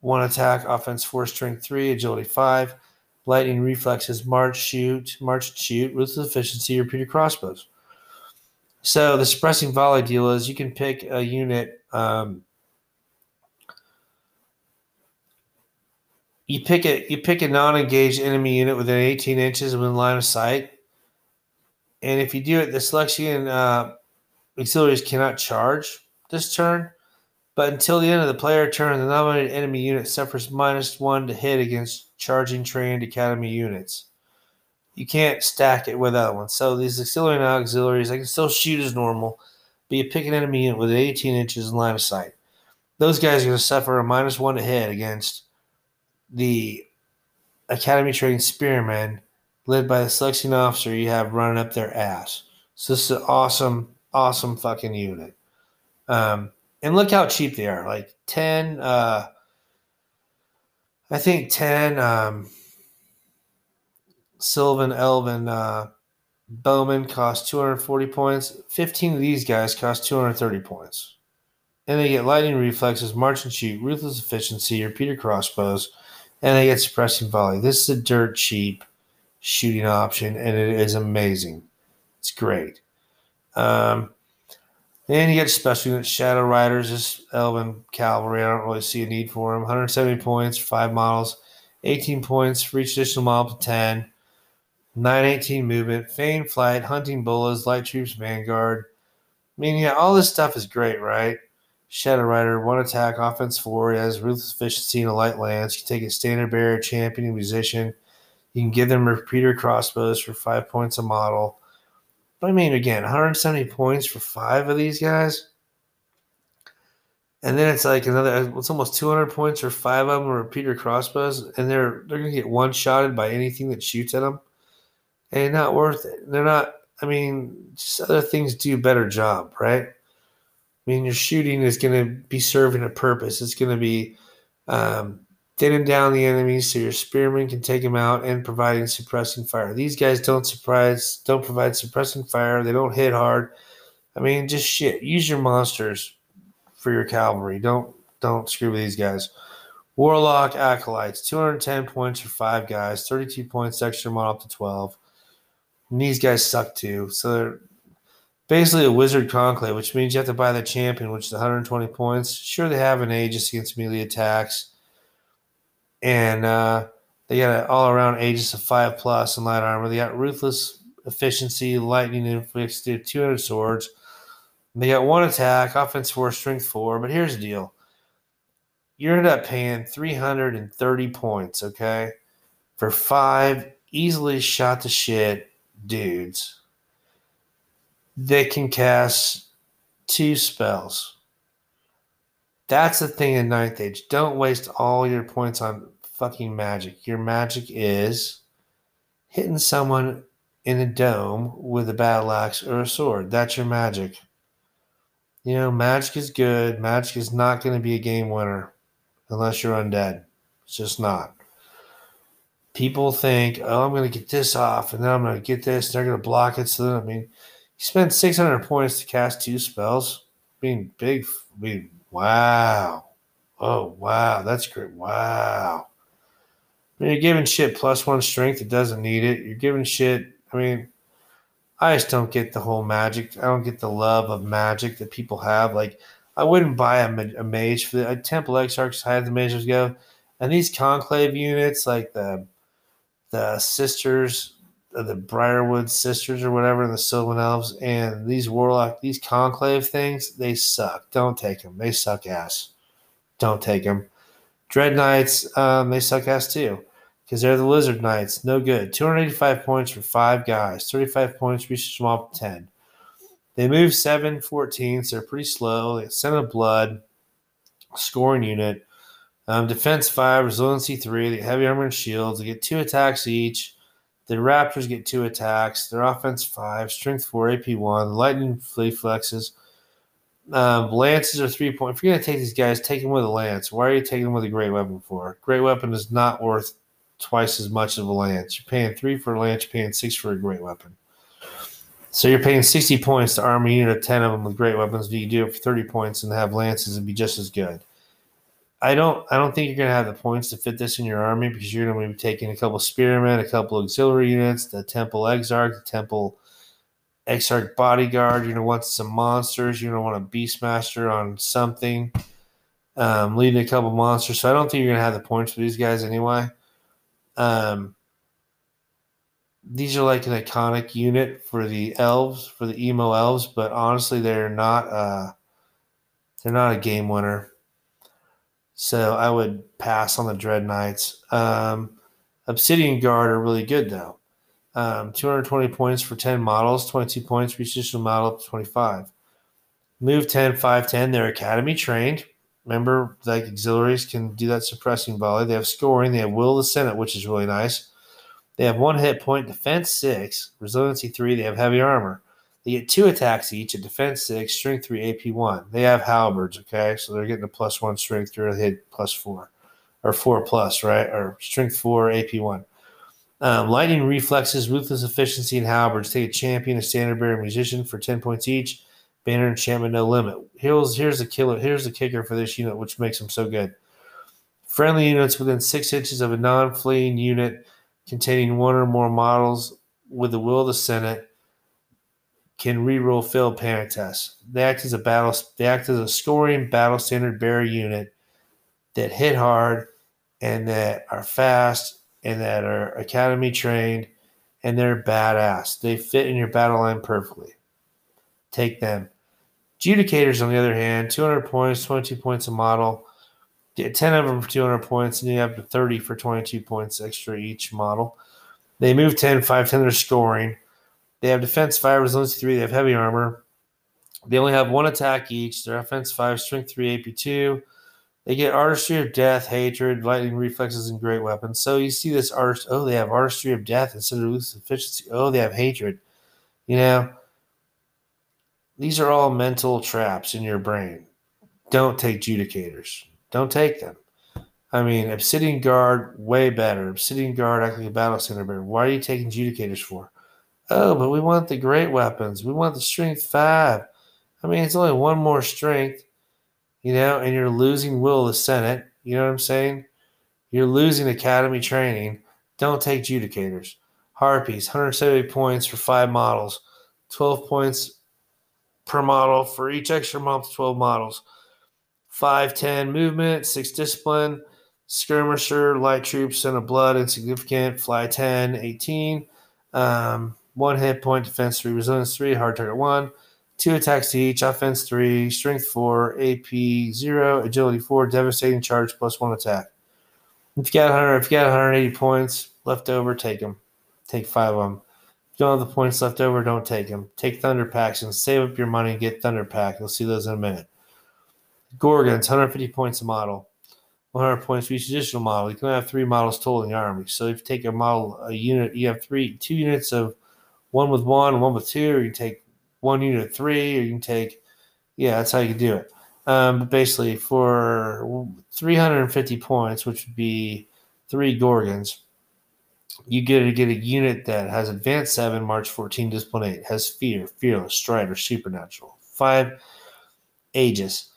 [SPEAKER 1] 1 attack, offense 4, strength 3, agility 5. Lightning reflexes, march, shoot, march, shoot, ruthless efficiency, repeater crossbows. So the suppressing volley deal is you can pick a unit. Um, you pick a you pick a non-engaged enemy unit within 18 inches within line of sight, and if you do it, the Silexian uh, auxiliaries cannot charge this turn. But until the end of the player turn, the nominated enemy unit suffers minus one to hit against charging trained academy units you can't stack it with that one. So these auxiliary and auxiliaries, I can still shoot as normal, but you pick an enemy unit with 18 inches in line of sight. Those guys are going to suffer a minus one to hit against the Academy trained spearmen led by the Silexian officer you have running up their ass. So this is an awesome, awesome fucking unit. Um, and look how cheap they are. Like 10, uh, I think 10, um, Sylvan, Elven, uh, Bowman cost 240 points. 15 of these guys cost 230 points. And they get lightning reflexes, march and shoot, ruthless efficiency, repeater crossbows, and they get suppressing volley. This is a dirt cheap shooting option, and it is amazing. It's great. Um, and you get special units, Shadow Riders, this Elven Cavalry. I don't really see a need for them. 170 points, five models, 18 points for each additional model to 10 918 movement, feign flight, hunting bolas, light troops, vanguard. I mean, yeah, all this stuff is great, right? Shadow Rider, one attack, offense four. He has ruthless efficiency and a light lance. You can take a standard bearer, champion, musician. You can give them repeater crossbows for five points a model. But I mean, again, 170 points for five of these guys. And then it's like another, it's almost 200 points for five of them or Peter crossbows, and they're they're gonna get one shotted by anything that shoots at them, and not worth it. They're not. I mean, just other things do a better job, right? I mean, your shooting is going to be serving a purpose. It's going to be um, thinning down the enemies so your spearmen can take them out and providing suppressing fire. These guys don't surprise, don't provide suppressing fire. They don't hit hard. I mean, just shit. Use your monsters for your cavalry. Don't don't screw with these guys. Warlock acolytes, 210 points for five guys, 32 points extra model up to 12. And these guys suck too. So they're basically a wizard conclave, which means you have to buy the champion, which is 120 points. Sure, they have an Aegis against melee attacks, and uh, they got an all around Aegis of five and light armor. They got ruthless efficiency, lightning inflicts, 200 swords. They got one attack, offense four, strength four. But here's the deal: you ended up paying 330 points, okay, for five easily shot to shit dudes They can cast two spells. That's the thing in Ninth Age. Don't waste all your points on fucking magic. Your magic is hitting someone in a dome with a battle axe or a sword. That's your magic you know, Magic is good. Magic is not going to be a game winner unless you're undead. It's just not. People think, oh, I'm going to get this off, and then I'm going to get this, and they're going to block it. So then, I mean, you spend 600 points to cast two spells. Being big, being, wow. Oh, wow. That's great. Wow. I mean, you're giving shit plus one strength. It doesn't need it. You're giving shit. I mean, I just don't get the whole magic. I don't get the love of magic that people have. Like, I wouldn't buy a, a mage for the a Temple Exarchs had the mages go, and these conclave units like the the sisters, the Briarwood sisters or whatever, and the Sylvan Elves, and these warlock, these conclave things, they suck. Don't take them. They suck ass. Don't take them. Dread Knights, um, they suck ass too because they're the Lizard Knights. No good. 285 points for five guys, 35 points, reach them up 10. They move 7 14, so they're pretty slow. They send a blood, scoring unit. Um, defense 5, resiliency 3. They get heavy armor and shields. They get two attacks each. The Raptors get two attacks. Their offense 5, strength 4, AP 1. Lightning Reflexes. Um, lances are three point. If you're to take these guys, take them with a lance. Why are you taking them with a great weapon for? Great weapon is not worth twice as much of a lance. You're paying three for a lance, you're paying six for a great weapon. So you're paying 60 points to arm a unit of 10 of them with great weapons. If you do it for 30 points and have lances, it'd be just as good. I don't I don't think you're gonna have the points to fit this in your army because you're gonna be taking a couple spearmen, a couple auxiliary units, the temple exarch, the temple exarch bodyguard, you're gonna want some monsters, you're gonna want a beastmaster on something. Um, leading a couple monsters. So I don't think you're gonna have the points for these guys anyway. Um, these are like an iconic unit for the elves, for the emo elves, but honestly, they're not. Uh, they're not a game winner. So I would pass on the Dread Knights. Um, Obsidian Guard are really good though. Um, 220 points for 10 models, 22 points for each model up to 25. Move 10, 5, 10. They're academy trained. Remember, like auxiliaries can do that suppressing volley. They have scoring. They have will the Senate, which is really nice. They have one hit point, defense six, resiliency three. They have heavy armor. They get two attacks each, a defense six, strength three, AP one. They have halberds, okay? So they're getting a plus one strength through a hit plus four, or four plus, right? Or strength four, AP one. Um, lightning reflexes, ruthless efficiency, and halberds. Take a champion, a standard bearer, musician for 10 points each. Banner enchantment no limit. Here's here's the killer. Here's the kicker for this unit, which makes them so good. Friendly units within six inches of a non-fleeing unit containing one or more models with the will of the Senate can reroll failed panic tests. They act as a battle. They act as a scoring battle standard bearer unit that hit hard and that are fast and that are academy trained and they're badass. They fit in your battle line perfectly. Take them. Judicators, on the other hand, 200 points, 22 points a model. Get 10 of them for 200 points, and you have 30 for 22 points extra each model. They move 10, 5, 10, they're scoring. They have defense 5, resiliency 3, they have heavy armor. They only have one attack each. Their offense 5, strength 3, AP 2. They get artistry of death, hatred, lightning reflexes, and great weapons. So you see this artist. Oh, they have artistry of death instead of loose efficiency. Oh, they have hatred. You know, these are all mental traps in your brain. Don't take judicators. Don't take them. I mean, Obsidian Guard, way better. Obsidian Guard, like a battle center better. Why are you taking judicators for? Oh, but we want the great weapons. We want the strength five. I mean, it's only one more strength, you know, and you're losing Will of the Senate. You know what I'm saying? You're losing Academy training. Don't take judicators. Harpies, 170 points for five models, 12 points per model for each extra month, 12 models. 5, 10 movement, 6 discipline, skirmisher, light troops, and a blood, insignificant, fly 10, 18. Um, one hit point, defense 3, resilience 3, hard target 1. Two attacks to each, offense 3, strength 4, AP 0, agility 4, devastating charge plus 1 attack. If you got 100, if you got 180 points left over, take them. Take 5 of them If you don't have the points left over, don't take them. Take Thunder Packs and save up your money and get Thunder Pack. You'll see those in a minute. Gorgons, 150 points a model. 100 points for each additional model. You can have three models total in the army. So if you take a model, a unit, you have three, two units of one with one, one with two, or you take one unit of three, or you can take, yeah, that's how you can do it. Um, but basically, for 350 points, which would be three Gorgons, you get to get a unit that has advanced 7, March 14, Discipline 8, has fear, fearless, strider, supernatural. 5, Aegis.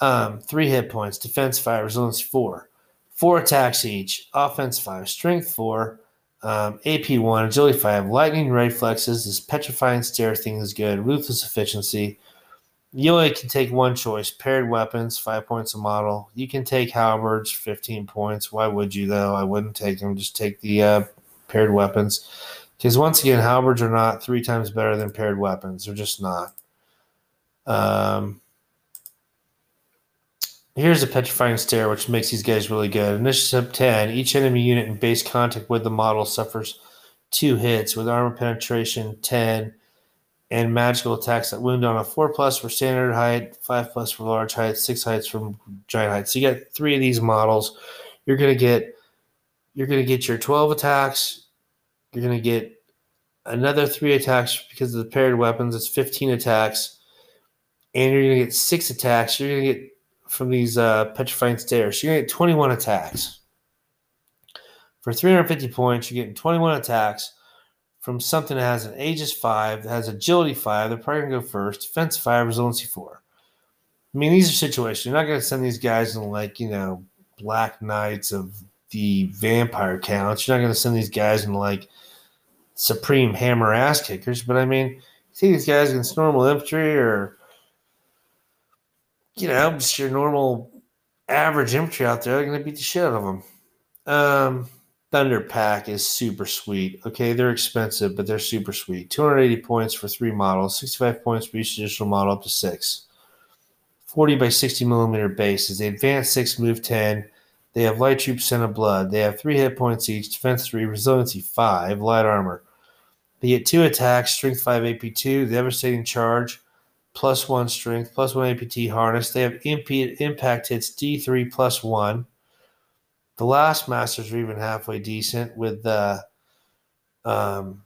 [SPEAKER 1] Um, 3 hit points, defense 5, resilience 4. 4 attacks each, offense 5, strength 4, um, AP 1, agility 5, lightning reflexes. This petrifying stare thing is good, ruthless efficiency. You only can take one choice paired weapons, 5 points a model. You can take halberds, 15 points. Why would you, though? I wouldn't take them. Just take the uh, paired weapons. Because once again, halberds are not three times better than paired weapons. They're just not. Um, here's a petrifying stare, which makes these guys really good. Initiative 10. Each enemy unit in base contact with the model suffers two hits with armor penetration 10 and magical attacks that wound on a 4 plus for standard height, 5 plus for large height, 6 heights from giant height. So you got three of these models. You're going to get you're going to get your 12 attacks. You're going to get another three attacks because of the paired weapons. It's 15 attacks. And you're going to get six attacks. You're going to get from these uh, petrifying stares. You're going to get 21 attacks. For 350 points, you're getting 21 attacks from something that has an Aegis 5, that has agility 5. They're probably going to go first. Defense 5, resiliency 4. I mean, these are situations. You're not going to send these guys in, like, you know, Black Knights of the vampire counts. You're not going to send these guys in like supreme hammer ass kickers, but I mean, see these guys against normal infantry or you know just your normal average infantry out there, they're going to beat the shit out of them. Um, Thunder Pack is super sweet. Okay, they're expensive, but they're super sweet. 280 points for three models, 65 points for each additional model up to six. 40 by 60 millimeter bases. They advance six, move 10. They have light troops and a blood. They have three hit points each, defense three, resiliency five, light armor. They get two attacks, strength five, AP two, devastating charge, plus one strength, plus one APT harness. They have impact hits D3 plus one. The last masters are even halfway decent with uh, um,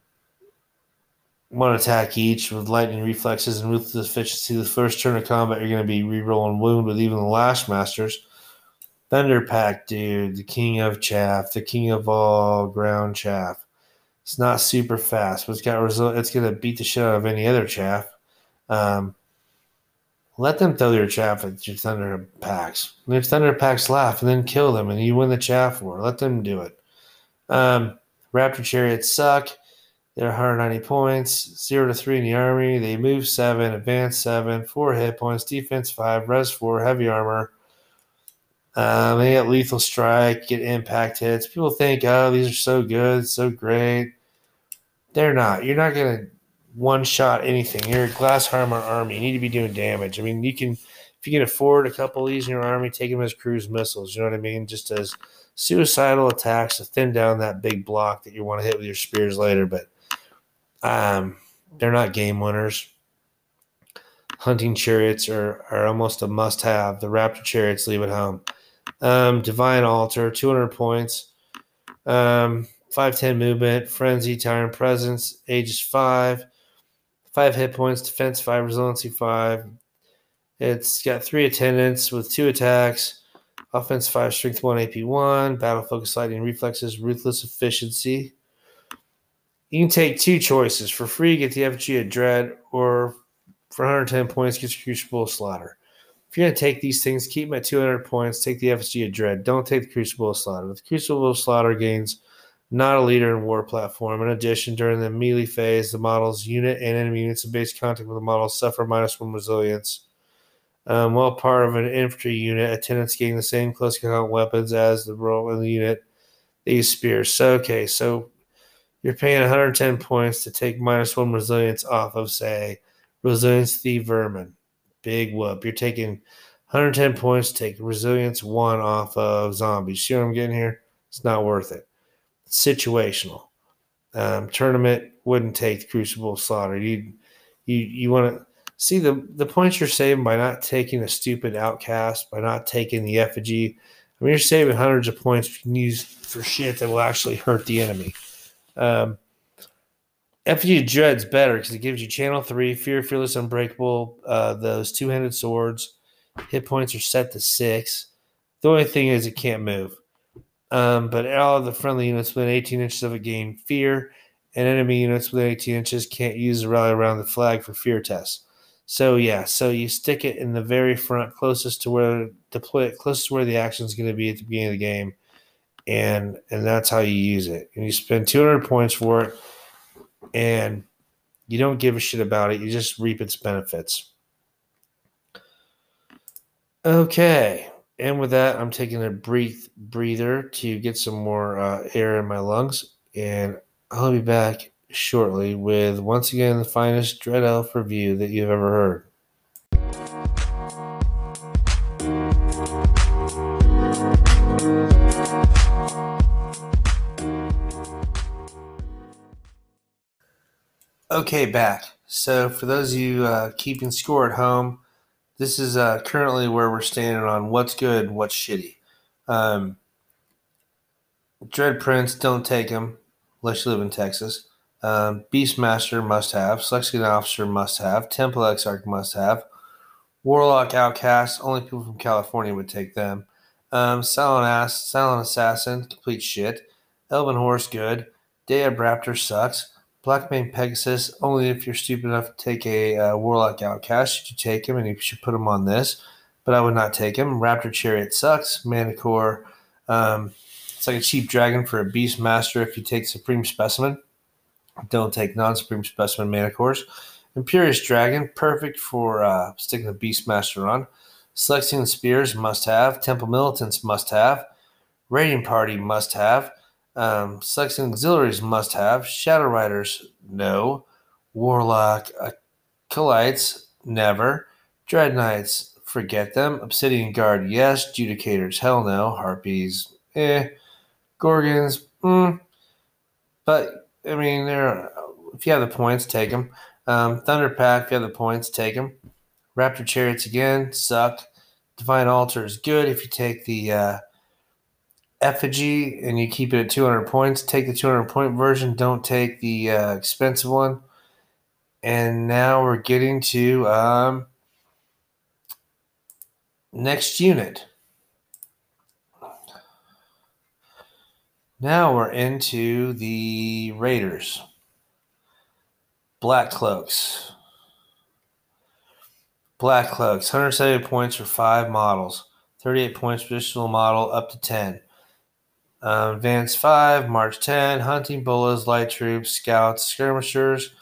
[SPEAKER 1] one attack each with lightning reflexes and ruthless efficiency. The first turn of combat, you're going to be rerolling wound with even the last masters. Thunder Pack, dude, the king of chaff, the king of all ground chaff. It's not super fast, but it's got result. It's gonna beat the shit out of any other chaff. Um, let them throw your chaff at your thunder packs. If thunder packs laugh, and then kill them, and you win the chaff war. Let them do it. Um, Raptor chariots suck. They're 190 points, zero to three in the army. They move seven, advance seven, four hit points, defense five, res four, heavy armor. Um, they get lethal strike, get impact hits. People think, oh, these are so good, so great. They're not. You're not to one shot anything. You're a glass armor army. You need to be doing damage. I mean, you can, if you can afford a couple of these in your army, take them as cruise missiles. You know what I mean? Just as suicidal attacks to thin down that big block that you want to hit with your spears later. But um, they're not game winners. Hunting chariots are, are almost a must have. The Raptor chariots leave at home. Um, Divine Altar, 200 points. Um, 5'10 movement, Frenzy, Tyrant Presence, Aegis 5. 5 hit points, defense 5, resiliency 5. It's got 3 attendants with 2 attacks. Offense 5, Strength 1, AP 1. Battle Focus, Lightning Reflexes, Ruthless Efficiency. You can take two choices. For free, get the effigy of Dread, or for 110 points, get your Crucible of Slaughter. If you're to take these things, keep them at 200 points. Take the effigy of Dread. Don't take the Crucible of Slaughter. The Crucible of Slaughter gains not a leader in war platform. In addition, during the melee phase, the model's unit and enemy units in base contact with the model suffer minus one resilience. Um, while part of an infantry unit, attendants gain the same close combat weapons as the role in the unit. These spears. So, okay, so you're paying 110 points to take minus one resilience off of, say, resilience the vermin. Big whoop. You're taking 110 points to take resilience one off of zombies. See what I'm getting here? It's not worth it situational. Um, tournament wouldn't take Crucible Slaughter. You you you want to see the the points you're saving by not taking a stupid outcast, by not taking the effigy. I mean, you're saving hundreds of points you can use for shit that will actually hurt the enemy. Um, effigy Dread's better because it gives you channel three, fear, fearless, unbreakable. Uh, those two handed swords, hit points are set to six. The only thing is it can't move. Um, but all the friendly units within 18 inches of it gain fear, and enemy units within 18 inches can't use the rally around the flag for fear tests. So yeah, so you stick it in the very front, closest to where deploy it, closest to where the action is going to be at the beginning of the game, and and that's how you use it. And you spend 200 points for it, and you don't give a shit about it. You just reap its benefits. Okay. And with that, I'm taking a breathe breather to get some more uh, air in my lungs. And I'll be back shortly with once again the finest Dread Elf review that you've ever heard. Okay, back. So, for those of you uh, keeping score at home, this is uh, currently where we're standing on what's good, what's shitty. Um, Dread Prince, don't take him unless you live in Texas. Um, Beastmaster must have. Silexian Officer must have. Temple Exarch must have. Warlock Outcast, only people from California would take them. Um, Silent Ass, Silent Assassin, complete shit. Elven Horse, good. Day of Raptor sucks. Blackmane Pegasus, only if you're stupid enough to take a uh, Warlock Outcast you should take him, and you should put him on this. But I would not take him. Raptor Chariot sucks. Manticore, um, it's like a cheap dragon for a Beast Master if you take Supreme Specimen. Don't take non Supreme Specimen Manticores. Imperious Dragon, perfect for uh, sticking a Beastmaster on. Silexian Spears, must have. Temple Militants, must have. Raiding Party, must have. Um, Silexian auxiliaries must have. Shadow Riders, no. Warlock Acolytes, never. Dread Knights, forget them. Obsidian Guard, yes. Judicators, hell no. Harpies, eh. Gorgons, mm. But, I mean, they're, if you have the points, take them. Um, Thunder Pack, if you have the points, take them. Raptor Chariots again, suck. Divine Altar is good if you take the uh, effigy and you keep it at 200 points, take the 200 point version. Don't take the uh, expensive one. And now we're getting to um, next unit. Now we're into the Raiders. Black Cloaks. Black Cloaks, 170 points for five models. 38 points traditional model up to 10. Um, advance 5, March 10, Hunting, Bolas, Light Troops, Scouts, Skirmishers,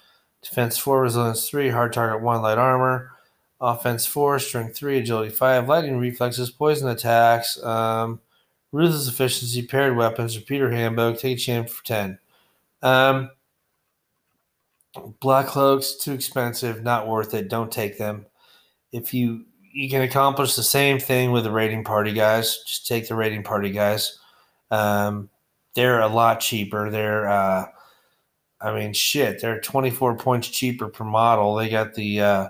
[SPEAKER 1] Defense 4, Resilience 3, Hard Target 1, Light Armor, Offense 4, Strength 3, Agility 5, Lightning Reflexes, Poison Attacks, um, Ruthless Efficiency, Paired Weapons, Repeater Handbow, Take a Chance for 10. Um, Black Cloaks, too expensive, not worth it. Don't take them. If you you can accomplish the same thing with the raiding party guys, just take the raiding party guys. Um, they're a lot cheaper. They're uh, I mean, shit, they're 24 points cheaper per model. They got the uh,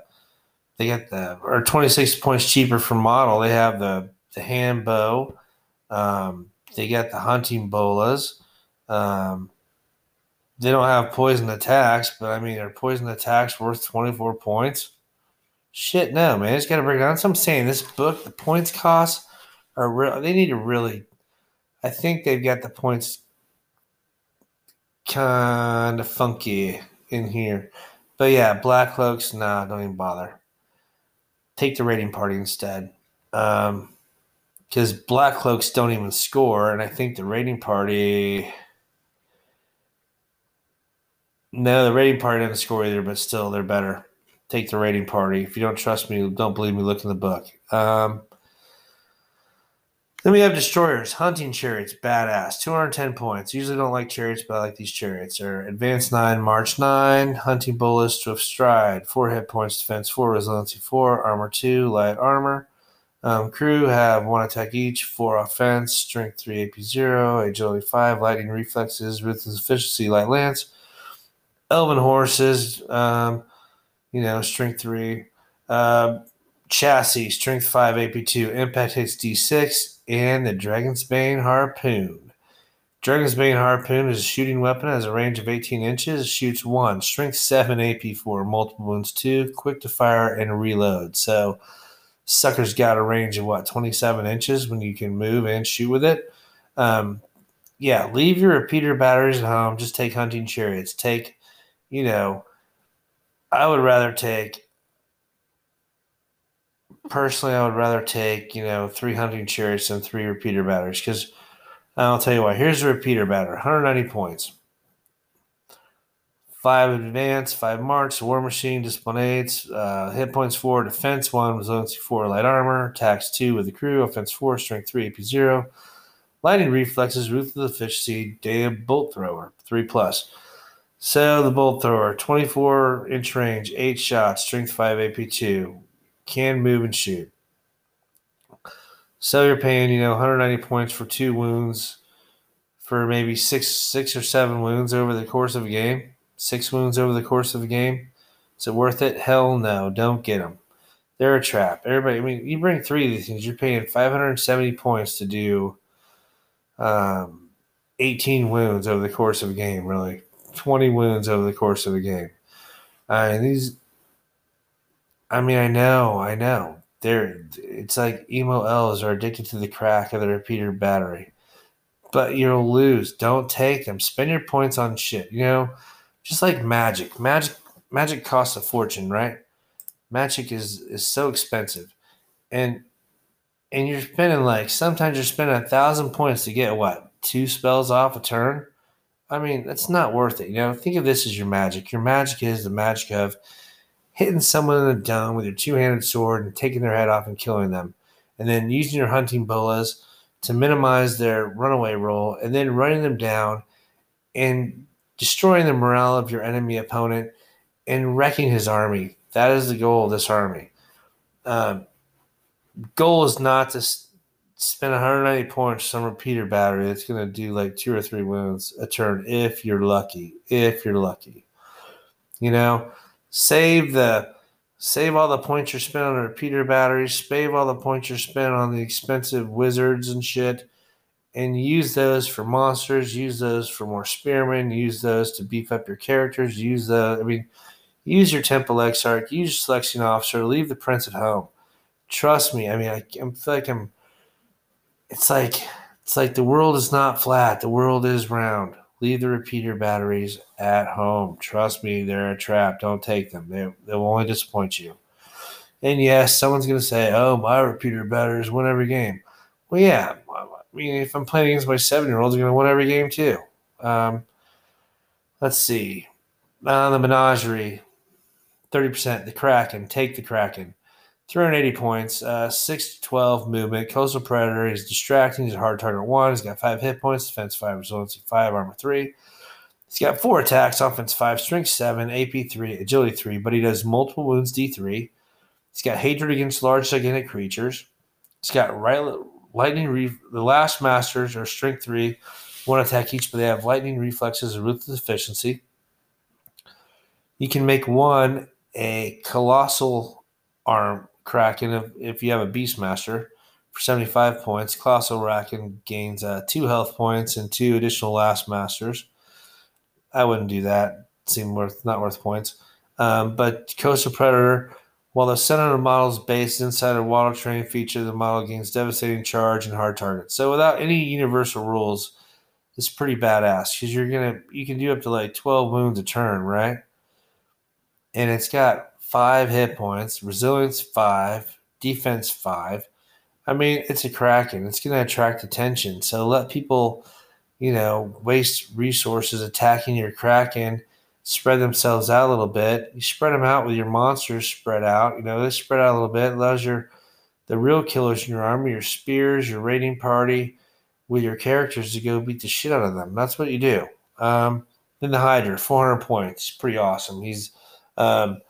[SPEAKER 1] they got the or 26 points cheaper for model. They have the the hand bow. Um, they got the hunting bolas. Um, they don't have poison attacks, but I mean, are poison attacks worth 24 points? Shit, no, man. It's got to break down. So I'm saying this book, the points costs are real. They need to really. I think they've got the points kind of funky in here. But yeah, Black Cloaks, nah, don't even bother. Take the raiding party instead. Um, because Black Cloaks don't even score, and I think the raiding party. No, the raiding party doesn't score either, but still, they're better. Take the raiding party. If you don't trust me, don't believe me, look in the book. Um, then we have destroyers, hunting chariots, badass, 210 points. Usually don't like chariots, but I like these chariots. Are advanced nine, march nine, hunting bolas, swift stride, four hit points, defense four, resiliency four, armor two, light armor. Um, crew have one attack each, four offense, strength three, AP zero, agility five, lightning reflexes, ruthless efficiency, light lance. Elven horses, um, you know, strength three. Uh, chassis, strength five, AP two, impact hits D6, and the Dragon's Bane Harpoon. Dragon's Bane Harpoon is a shooting weapon, has a range of 18 inches, shoots one, strength 7, AP 4, multiple wounds 2, quick to fire, and reload. So, sucker's got a range of what, 27 inches when you can move and shoot with it. Um, yeah, leave your repeater batteries at home. Just take hunting chariots. Take, you know, I would rather take personally, I would rather take you know three hunting chariots than three repeater batters because I'll tell you why. Here's a repeater batter, 190 points, five advance, five march, war machine, discipline aids, uh, hit points four, defense one, resiliency four, light armor, tax two with the crew, offense four, strength three, AP zero, lightning reflexes, ruthless efficiency, day of bolt thrower three plus. So the bolt thrower, 24 inch range, eight shots, strength five, AP two, can move and shoot. So you're paying, you know, 190 points for two wounds, for maybe six, six or seven wounds over the course of a game. Six wounds over the course of a game. Is it worth it? Hell no. Don't get them. They're a trap. Everybody, I mean, you bring three of these things, you're paying 570 points to do um, 18 wounds over the course of a game, really. 20 wounds over the course of a game. Uh, and these I mean, I know, I know. They're it's like emo elves are addicted to the crack of the repeater battery. But you'll lose. Don't take them. Spend your points on shit. You know, just like magic. Magic magic costs a fortune, right? Magic is is so expensive. And and you're spending like sometimes you're spending a thousand points to get what two spells off a turn. I mean, that's not worth it. You know, think of this as your magic. Your magic is the magic of hitting someone in the dome with your two-handed sword and taking their head off and killing them, and then using your hunting bolas to minimize their runaway roll, and then running them down and destroying the morale of your enemy opponent and wrecking his army. That is the goal of this army. Um, goal is not to spend 190 points some repeater battery that's going to do like two or three wounds a turn if you're lucky. If you're lucky, you know save the save all the points you're spent on repeater batteries, save all the points you're spent on the expensive wizards and shit, and use those for monsters, use those for more spearmen, use those to beef up your characters, use the I mean use your Temple Exarch, use your Silexian officer, leave the prince at home. Trust me, I mean I, I feel like I'm it's like it's like the world is not flat, the world is round. Leave the repeater batteries at home. Trust me, they're a trap. Don't take them. They, they will only disappoint you. And yes, someone's going to say, oh, my repeater batteries win every game. Well, yeah. I mean, if I'm playing against my seven year olds, they're going to win every game too. Um, let's see. On the menagerie, 30%. The Kraken. Take the Kraken. 380 points, uh, 6 to 12 movement. Coastal Predator he's distracting. He's a hard target one. He's got 5 hit points, defense 5, resiliency 5, armor 3. He's got four attacks, offense five, strength seven, AP three, agility three, but he does multiple wounds D3. He's got hatred against large gigantic creatures. He's got right, lightning. Re- the last masters are strength three, one attack each, but they have lightning reflexes and ruthless efficiency. You can make one a colossal arm kraken if, if you have a beastmaster for 75 points. Colossal kraken gains uh, two health points and two additional last masters. I wouldn't do that. Seem worth not worth points. Um, but Coastal Predator, while the center of the model is based inside a water terrain feature, the model gains devastating charge and hard target. So without any universal rules, it's pretty badass because you're gonna you can do up to like 12 wounds a turn, right? And it's got five hit points, resilience five, defense five. I mean, it's a Kraken. It's going to attract attention. So let people you know, waste resources attacking your Kraken, spread themselves out a little bit. You spread them out with your monsters spread out. You know, they spread out a little bit. allows your the real killers in your army, your spears, your raiding party, with your characters to go beat the shit out of them. That's what you do. Um, then the Hydra, 400 points. Pretty awesome. He's um,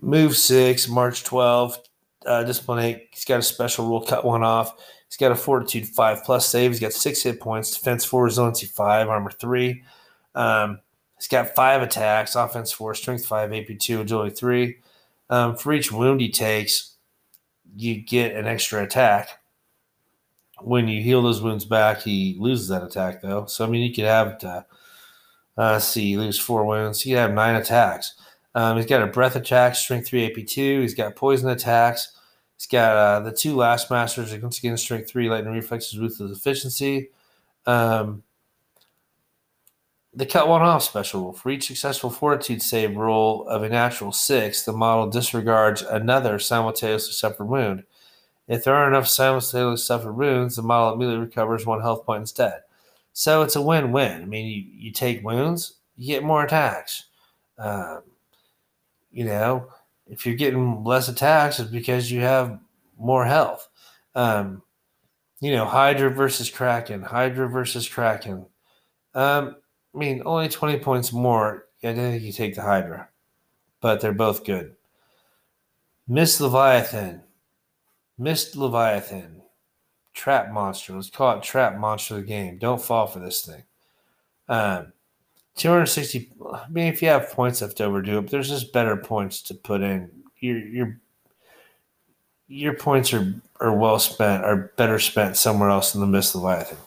[SPEAKER 1] move six, March 12, uh, discipline eight. He's got a special rule, cut one off. He's got a fortitude five plus save. He's got six hit points, defense four, resiliency five, armor three. Um, he's got five attacks, offense four, strength five, AP two, agility three. Um, for each wound he takes, you get an extra attack. When you heal those wounds back, he loses that attack though. So I mean, you could have to, uh, see, you lose four wounds. You could have nine attacks. Um, he's got a breath attack, strength three, AP two. He's got poison attacks. He's got uh, the two last masters against again strength three, lightning reflexes, ruthless efficiency. Um, the cut one off special for each successful fortitude save roll of a natural six, the model disregards another simultaneously suffered wound. If there are enough simultaneously suffered wounds, the model immediately recovers one health point instead. So it's a win win. I mean, you, you take wounds, you get more attacks. Um, you know, if you're getting less attacks, it's because you have more health. Um, you know, Hydra versus Kraken, Hydra versus Kraken. Um, I mean, only 20 points more. I think you take the Hydra, but they're both good. Mist Leviathan, Mist Leviathan, Trap Monster. Let's call it Trap Monster of the game. Don't fall for this thing. Um, 260. I mean, if you have points left over, do it. But there's just better points to put in. Your your your points are are well spent, are better spent somewhere else in the Mist of Leviathan.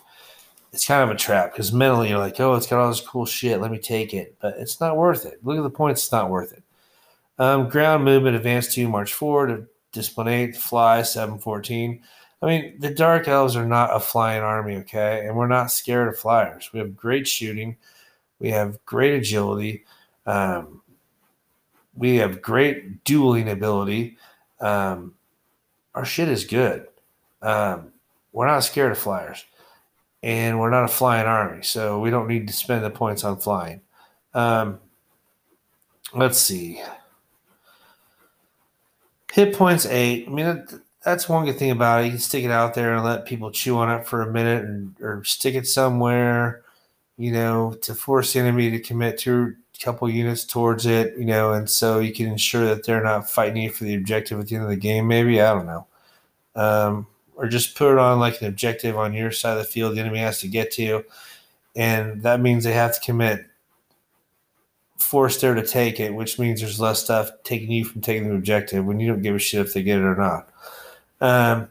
[SPEAKER 1] It's kind of a trap because mentally you're like, oh, it's got all this cool shit. Let me take it, but it's not worth it. Look at the points. It's not worth it. Um, ground movement, advance two, march to discipline eight, fly seven fourteen. I mean, the Dark Elves are not a flying army, okay, and we're not scared of flyers. We have great shooting. We have great agility. Um, we have great dueling ability. Um, our shit is good. Um, we're not scared of flyers, and we're not a flying army, so we don't need to spend the points on flying. Um, let's see. Hit points eight. I mean, that's one good thing about it. You can stick it out there and let people chew on it for a minute, and or stick it somewhere you know, to force the enemy to commit a couple units towards it, you know, and so you can ensure that they're not fighting you for the objective at the end of the game, maybe. I don't know. Um, or just put it on like an objective on your side of the field the enemy has to get to. And that means they have to commit force there to take it, which means there's less stuff taking you from taking the objective when you don't give a shit if they get it or not. Um,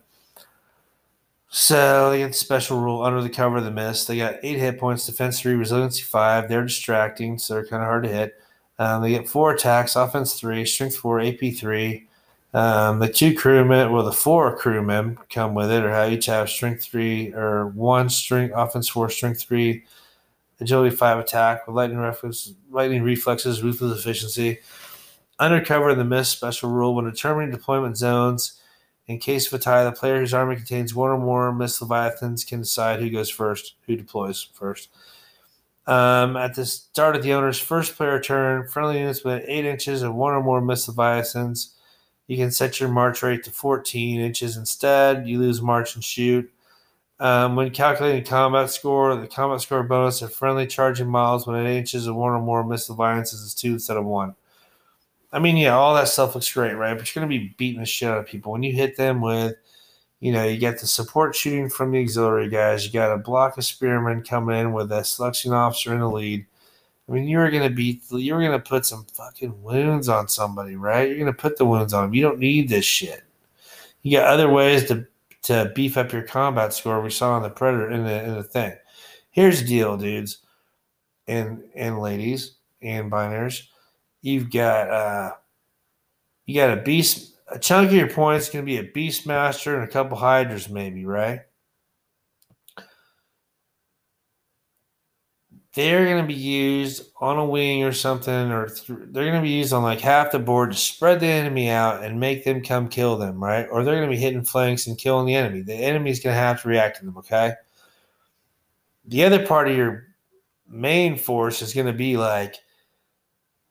[SPEAKER 1] so they get the special rule under the cover of the mist. They got eight hit points, defense three, resiliency five. They're distracting, so they're kind of hard to hit. Um, they get four attacks, offense three, strength four, AP three. Um, the two crewmen, well, the four crewmen come with it, or how each have strength three or one strength, offense four, strength three, agility five, attack with lightning reflexes, lightning reflexes, ruthless efficiency. Undercover in the mist special rule when determining deployment zones in case of a tie, the player whose army contains one or more Mist Leviathans can decide who goes first, who deploys first. Um, at the start of the owner's first player turn, friendly units within 8 inches of one or more Mist Leviathans, you can set your march rate to 14 inches instead. You lose march and shoot. Um, when calculating combat score, the combat score bonus of friendly charging miles when it inches of one or more Mist Leviathans is two instead of one. I mean, yeah, all that stuff looks great, right? But you're going to be beating the shit out of people. When you hit them with, you know, you get the support shooting from the auxiliary guys, you got a block of spearmen coming in with a Silexian officer in the lead. I mean, you're going to beat, you're going to put some fucking wounds on somebody, right? You're going to put the wounds on them. You don't need this shit. You got other ways to to beef up your combat score. We saw on the Predator in the in the thing. Here's the deal, dudes and and ladies and biners. You've got uh you got a beast a chunk of your points going to be a Beastmaster and a couple Hydras, maybe, right? they're going to be used on a wing or something, or th- they're going to be used on like half the board to spread the enemy out and make them come kill them, right? Or they're going to be hitting flanks and killing the enemy. The enemy's going to have to react to them, okay? The other part of your main force is going to be like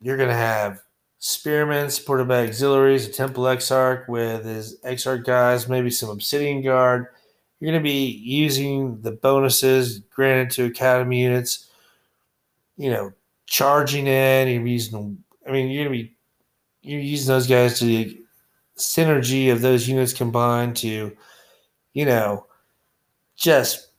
[SPEAKER 1] you're going to have spearmen supported by auxiliaries, a temple exarch with his exarch guys, maybe some obsidian guard. You're going to be using the bonuses granted to academy units you know, charging in. You're using, I mean, you're gonna be you're using those guys to the synergy of those units combined to, you know, just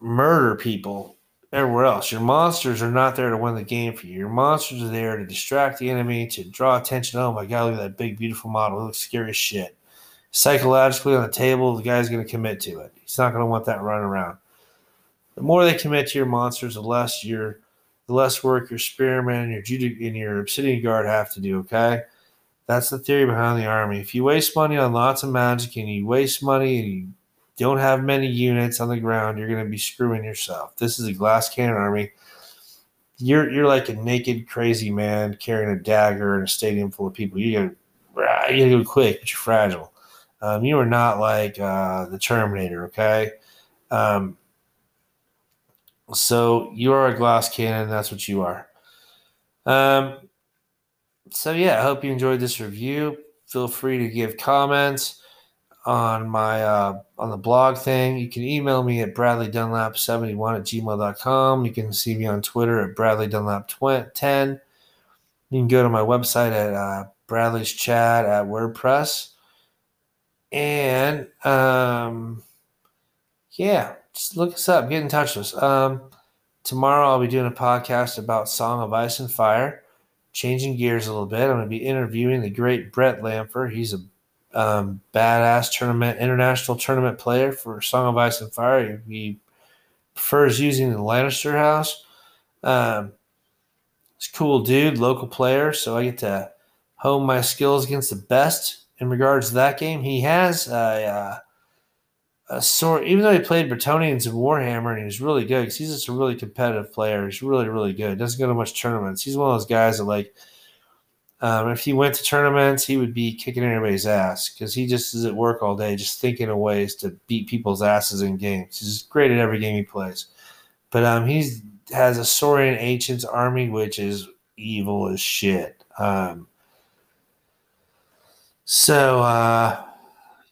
[SPEAKER 1] murder people everywhere else. Your monsters are not there to win the game for you. Your monsters are there to distract the enemy, to draw attention. Oh my god, look at that big, beautiful model. It looks scary as shit. Psychologically on the table, the guy's going to commit to it. He's not going to want that running around. The more they commit to your monsters, the less you're the less work your spearman and your Judy and your obsidian guard have to do. Okay, that's the theory behind the army. If you waste money on lots of magic and you waste money and you don't have many units on the ground, you're going to be screwing yourself. This is a glass cannon army. You're you're like a naked crazy man carrying a dagger in a stadium full of people. You gotta you gotta go quick, but you're fragile. Um, you are not like uh, the Terminator. Okay. Um, so you are a glass cannon. That's what you are. Um, so yeah, I hope you enjoyed this review. Feel free to give comments on my uh, on the blog thing. You can email me at bradleydunlap71 at gmail.com. You can see me on Twitter at bradleydunlap10. You can go to my website at uh, Bradley's Chat at WordPress. And um, yeah, just look us up, get in touch with us. Um, tomorrow I'll be doing a podcast about Song of Ice and Fire, changing gears a little bit. I'm going to be interviewing the great Brett Lamfer. He's a um, badass tournament, international tournament player for Song of Ice and Fire. He prefers using the Lannister house. Um, he's a cool dude, local player, so I get to hone my skills against the best in regards to that game. He has a, uh, a sort, even though he played Bretonnians and Warhammer and he was really good because he's just a really competitive player. He's really, really good. Doesn't go to much tournaments. He's one of those guys that, like, um, if he went to tournaments, he would be kicking everybody's ass because he just is at work all day, just thinking of ways to beat people's asses in games. He's great at every game he plays. But um, he's has a Saurian Ancients army, which is evil as shit. Um, so, uh,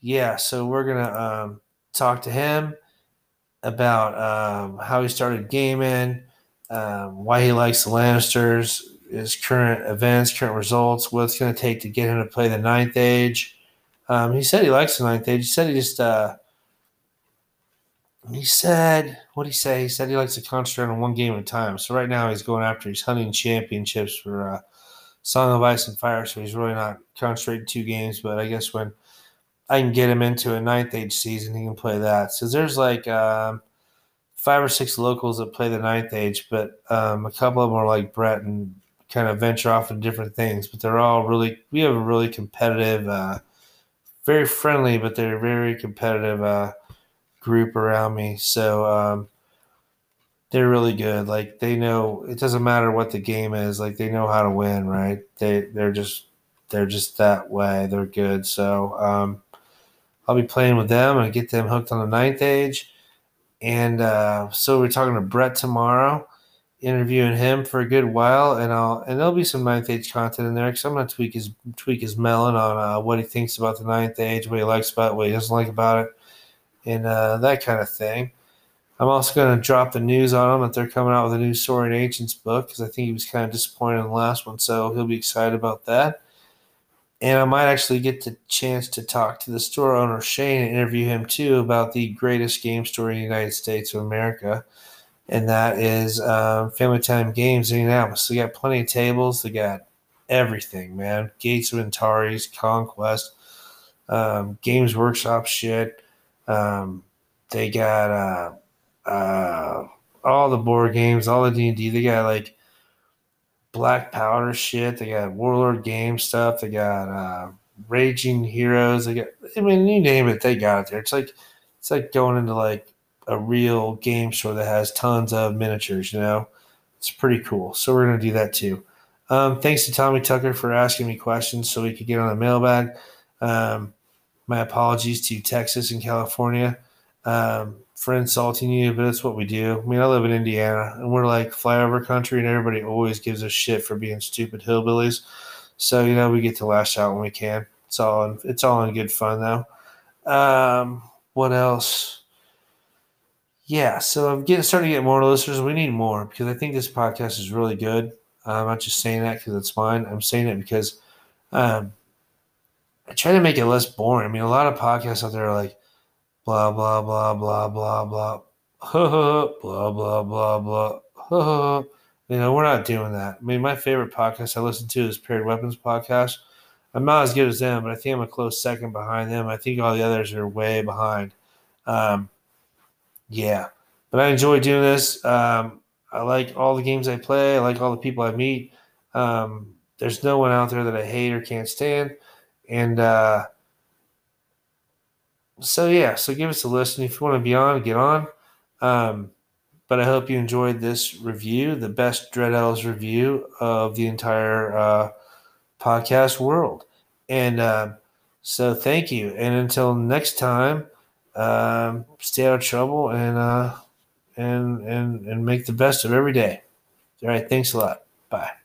[SPEAKER 1] yeah, so we're to. Um, talk to him about um, how he started gaming, um, why he likes the Lannisters, his current events, current results, what it's going to take to get him to play the Ninth Age. Um, he said he likes the Ninth Age. He said he just, uh, he said, what did he say? He said he likes to concentrate on one game at a time. So right now he's going after his hunting championships for uh, Song of Ice and Fire. So he's really not concentrating two games. But I guess when I can get him into a ninth age season. He can play that. So there's like um, five or six locals that play the ninth age, but um, a couple of them are like Brett and kind of venture off into different things. But they're all really, we have a really competitive, uh, very friendly, but they're very competitive uh, group around me. So um, they're really good. Like they know it doesn't matter what the game is. Like they know how to win, right? They they're just they're just that way. They're good. So um, I'll be playing with them and get them hooked on the ninth age. And uh, so we're talking to Brett tomorrow, interviewing him for a good while, and I'll and there'll be some ninth age content in there because I'm gonna tweak his tweak his melon on uh, what he thinks about the ninth age, what he likes about it, what he doesn't like about it. and uh, that kind of thing. I'm also to drop the news on him that they're coming out with a new Saurian Ancients book because I think he was kind of disappointed in the last one, so he'll be excited about that. And I might actually get the chance to talk to the store owner Shane and interview him too about the greatest game store in the United States of America, and that is um, Family Time Games in Indianapolis. They got plenty of tables. They got everything, man. Gates of Antares, Conquest, um, Games Workshop shit. Um, they got uh, uh, all the board games, all the D and D. They got like Black Powder shit. They got Warlord game stuff. They got uh, Raging Heroes. They got. I mean, you name it, they got it there. It's like it's like going into like a real game store that has tons of miniatures. You know, it's pretty cool. So we're gonna do that too. Um, thanks to Tommy Tucker for asking me questions so we could get on the mailbag. Um, my apologies to Texas and California. Um, for insulting you, but it's what we do. I mean, I live in Indiana, and we're like flyover country, and everybody always gives us shit for being stupid hillbillies. So you know, we get to lash out when we can. It's all in, it's all in good fun though. Um, what else? Yeah, so I'm getting starting to get more listeners. We need more because I think this podcast is really good. I'm not just saying that because it's mine. I'm saying it because um, I try to make it less boring. I mean, a lot of podcasts out there are like blah blah blah blah blah blah <laughs> blah blah blah blah. <laughs> You know, we're not doing that. I mean, my favorite podcast I listen to is Paired Weapons podcast. I'm not as good as them, but I think I'm a close second behind them. I think all the others are way behind. Um, yeah, but I enjoy doing this. Um, I like all the games I play. I like all the people I meet. Um, there's no one out there that I hate or can't stand, and uh, so yeah, so give us a listen if you want to be on, get on. Um, but I hope you enjoyed this review, the best Dread Elves review of the entire uh, podcast world. And uh, so thank you. And until next time, um, stay out of trouble and uh, and and and make the best of every day. All right, thanks a lot. Bye.